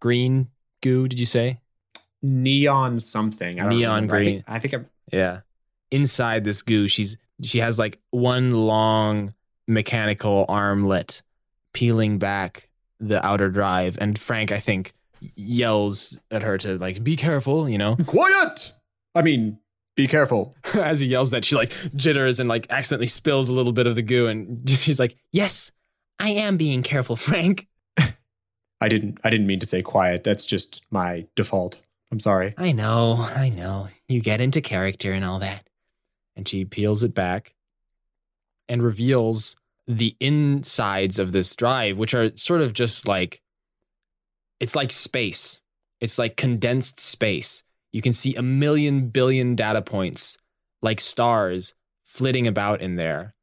Green goo, did you say? Neon something. I Neon remember. I green. think, I think I'm Yeah. Inside this goo, she's she has like one long mechanical armlet peeling back the outer drive, and Frank, I think, yells at her to like be careful, you know. quiet. I mean, be careful. As he yells that, she like jitters and like accidentally spills a little bit of the goo, and she's like, "Yes, I am being careful, Frank." I didn't I didn't mean to say quiet. That's just my default. I'm sorry. I know, I know. You get into character and all that. And she peels it back and reveals the insides of this drive, which are sort of just like it's like space. It's like condensed space. You can see a million billion data points like stars flitting about in there.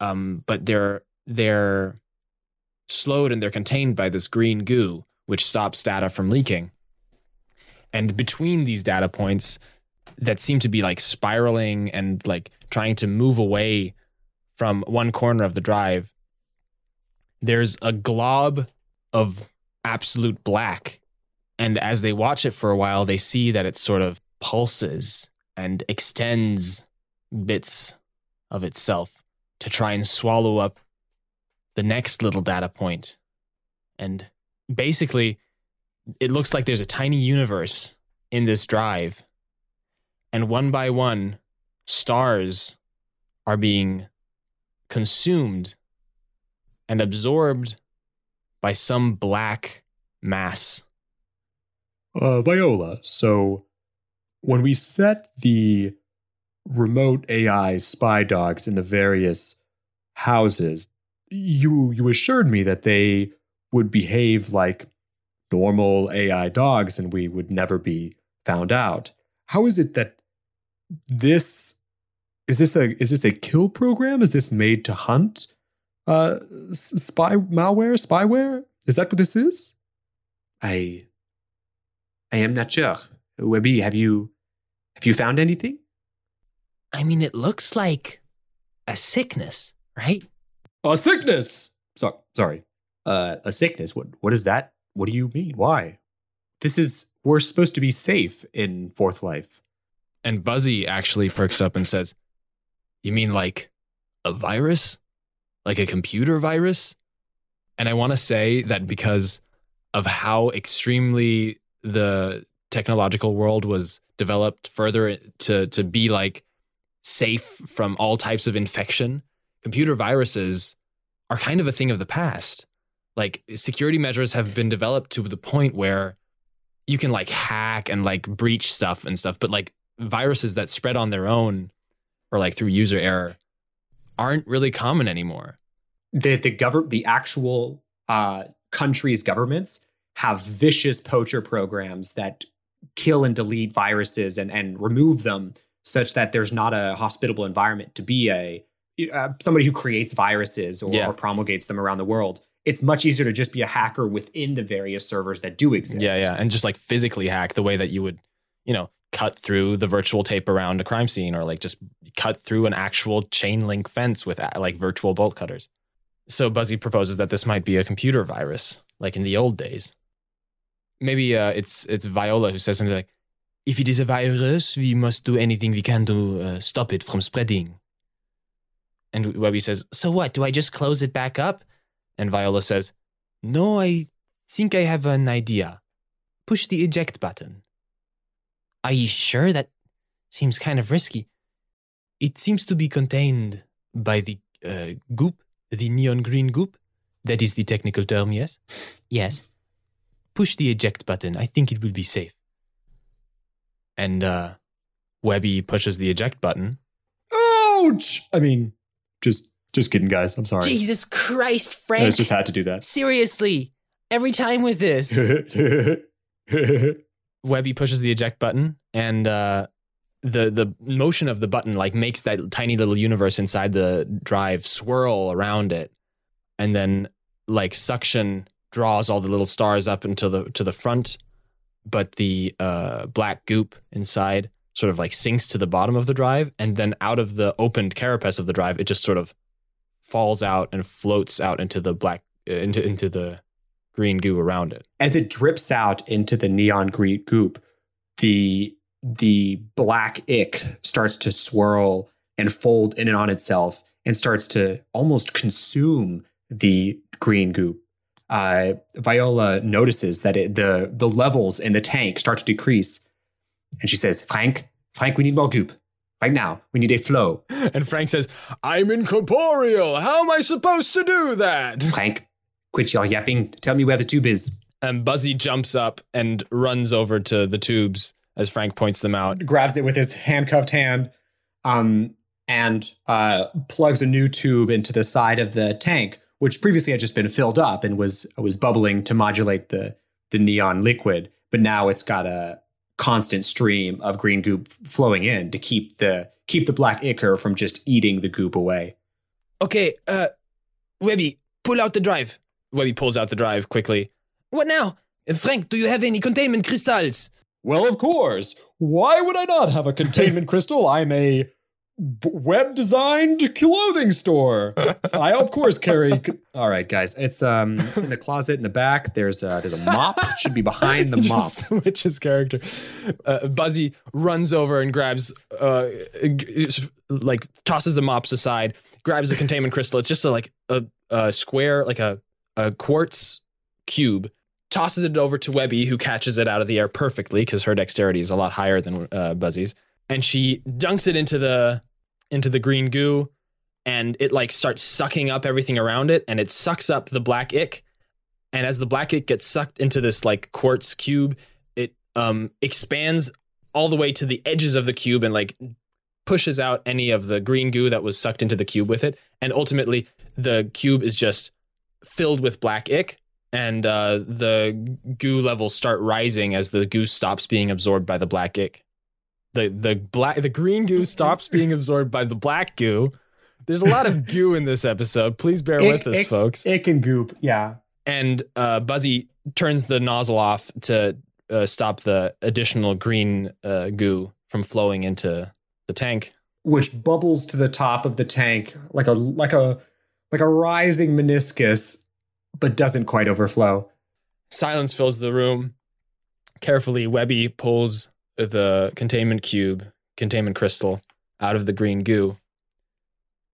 Um, but they're they're slowed and they're contained by this green goo, which stops data from leaking. And between these data points that seem to be like spiraling and like trying to move away from one corner of the drive, there's a glob of absolute black. And as they watch it for a while, they see that it sort of pulses and extends bits of itself to try and swallow up the next little data point. And basically, it looks like there's a tiny universe in this drive. And one by one, stars are being consumed and absorbed by some black mass. Uh, Viola, so when we set the remote AI spy dogs in the various houses, you you assured me that they would behave like normal AI dogs and we would never be found out. How is it that this is this a is this a kill program? Is this made to hunt uh spy malware, spyware? Is that what this is? I I am not sure. Webby, have you have you found anything? I mean, it looks like a sickness, right? A sickness. So, sorry. Uh, a sickness. What what is that? What do you mean? Why? This is we're supposed to be safe in fourth life. And Buzzy actually perks up and says, You mean like a virus? Like a computer virus? And I want to say that because of how extremely the technological world was developed further to, to be like safe from all types of infection, computer viruses are kind of a thing of the past. Like security measures have been developed to the point where you can like hack and like breach stuff and stuff, but like viruses that spread on their own or like through user error aren't really common anymore. The the govern the actual uh, countries' governments have vicious poacher programs that kill and delete viruses and and remove them such that there's not a hospitable environment to be a uh, somebody who creates viruses or, Yeah. or promulgates them around the world. It's much easier to just be a hacker within the various servers that do exist. Yeah, yeah. And just like physically hack the way that you would, you know, cut through the virtual tape around a crime scene or like just cut through an actual chain link fence with uh, like virtual bolt cutters. So Buzzy proposes that this might be a computer virus, like in the old days. Maybe uh, it's it's Viola who says something like, "If it is a virus, we must do anything we can to uh, stop it from spreading." And Webby says, So what? Do I just close it back up? and Viola says, No, I think I have an idea. Push the eject button. Are you sure? That seems kind of risky. It seems to be contained by the uh, goop, the neon green goop. That is the technical term, yes? Yes. Push the eject button. I think it will be safe. And uh, Webby pushes the eject button. Ouch! I mean, just just kidding, guys. I'm sorry. Jesus Christ, Frank! I just had to do that. Seriously. Every time with this. Webby pushes the eject button, and uh, the the motion of the button like makes that tiny little universe inside the drive swirl around it, and then like suction draws all the little stars up into the to the front, but the uh, black goop inside sort of like sinks to the bottom of the drive, and then out of the opened carapace of the drive, it just sort of falls out and floats out into the black uh, into into the green goo around it. As it drips out into the neon green goop, the the black ick starts to swirl and fold in and on itself and starts to almost consume the green goop. Uh, Viola notices that it, the the levels in the tank start to decrease, and she says, "Frank, Frank, we need more goop right now. We need a flow. And Frank says, I'm incorporeal. How am I supposed to do that? Frank, quit your yapping. Tell me where the tube is." And Buzzy jumps up and runs over to the tubes as Frank points them out. grabs it with his handcuffed hand um, and uh, plugs a new tube into the side of the tank, which previously had just been filled up and was was bubbling to modulate the the neon liquid. But now it's got a constant stream of green goop flowing in to keep the keep the black ichor from just eating the goop away. Okay, uh, Webby, pull out the drive. Webby pulls out the drive quickly. What now? Frank, do you have any containment crystals? Well, of course. Why would I not have a containment crystal? I'm a web designed clothing store. I of course carry. All right, guys, it's um in the closet in the back. There's a, there's a mop. It should be behind the mop. just switches character. Uh, Buzzy runs over and grabs, uh, g- like tosses the mops aside, grabs the containment crystal. It's just a, like a, a square, like a, a quartz cube, tosses it over to Webby, who catches it out of the air perfectly because her dexterity is a lot higher than uh, Buzzy's, and she dunks it into the into the green goo, and it like starts sucking up everything around it, and it sucks up the black ick, and as the black ick gets sucked into this like quartz cube, it um expands all the way to the edges of the cube and like pushes out any of the green goo that was sucked into the cube with it, and ultimately the cube is just filled with black ick and uh, the goo levels start rising as the goo stops being absorbed by the black ick. The the black the green goo stops being absorbed by the black goo. There's a lot of goo in this episode. Please bear Ick, with us, ick, folks. Ick and goop. Yeah. And uh, Buzzy turns the nozzle off to uh, stop the additional green uh, goo from flowing into the tank. Which bubbles to the top of the tank like a like a like a rising meniscus, but doesn't quite overflow. Silence fills the room. Carefully, Webby pulls the containment cube, containment crystal, out of the green goo.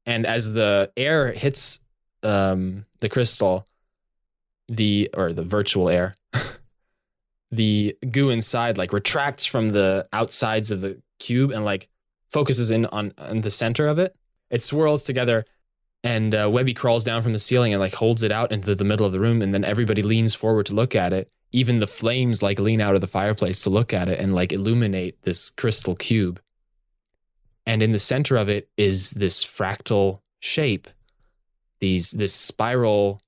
And as the air hits um, the crystal, the or the virtual air, the goo inside like retracts from the outsides of the cube and like focuses in on, on the center of it. It swirls together and uh, Webby crawls down from the ceiling and like holds it out into the middle of the room, and then everybody leans forward to look at it. Even the flames like lean out of the fireplace to look at it and like illuminate this crystal cube. And in the center of it is this fractal shape, these this spiral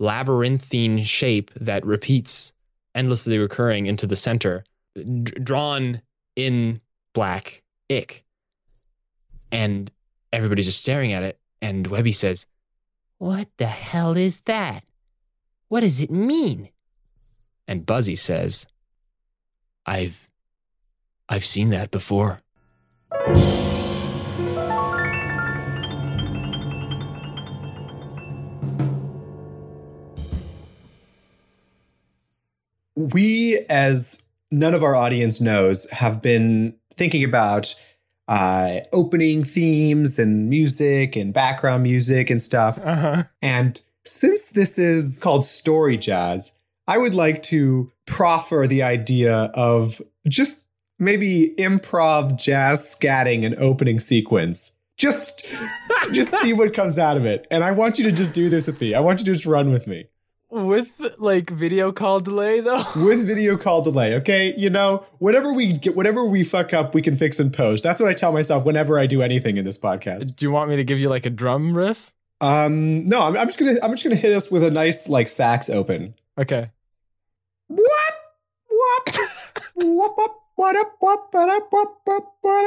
labyrinthine shape that repeats endlessly recurring into the center, d- drawn in black ick. And everybody's just staring at it. And Webby says, What the hell is that? What does it mean? and Buzzy says, I've I've seen that before. we, as none of our audience knows, have been thinking about uh, opening themes and music and background music and stuff. Uh-huh. And since this is called story jazz, I would like to proffer the idea of just maybe improv jazz scatting an opening sequence. Just just see what comes out of it. And I want you to just do this with me. I want you to just run with me. With like video call delay though. with video call delay. Okay, you know, whatever we get, whatever we fuck up, we can fix in post. That's what I tell myself whenever I do anything in this podcast. Do you want me to give you like a drum riff? Um, no, I'm, I'm just gonna, I'm just gonna hit us with a nice like sax open. Okay. What? What? What? What? What? What? What?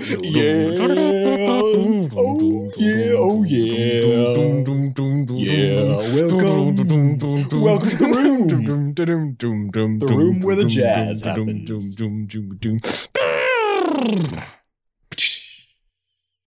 Yeah. Oh yeah. Oh yeah. Yeah. Welcome. Welcome to the room. The room where the jazz happens.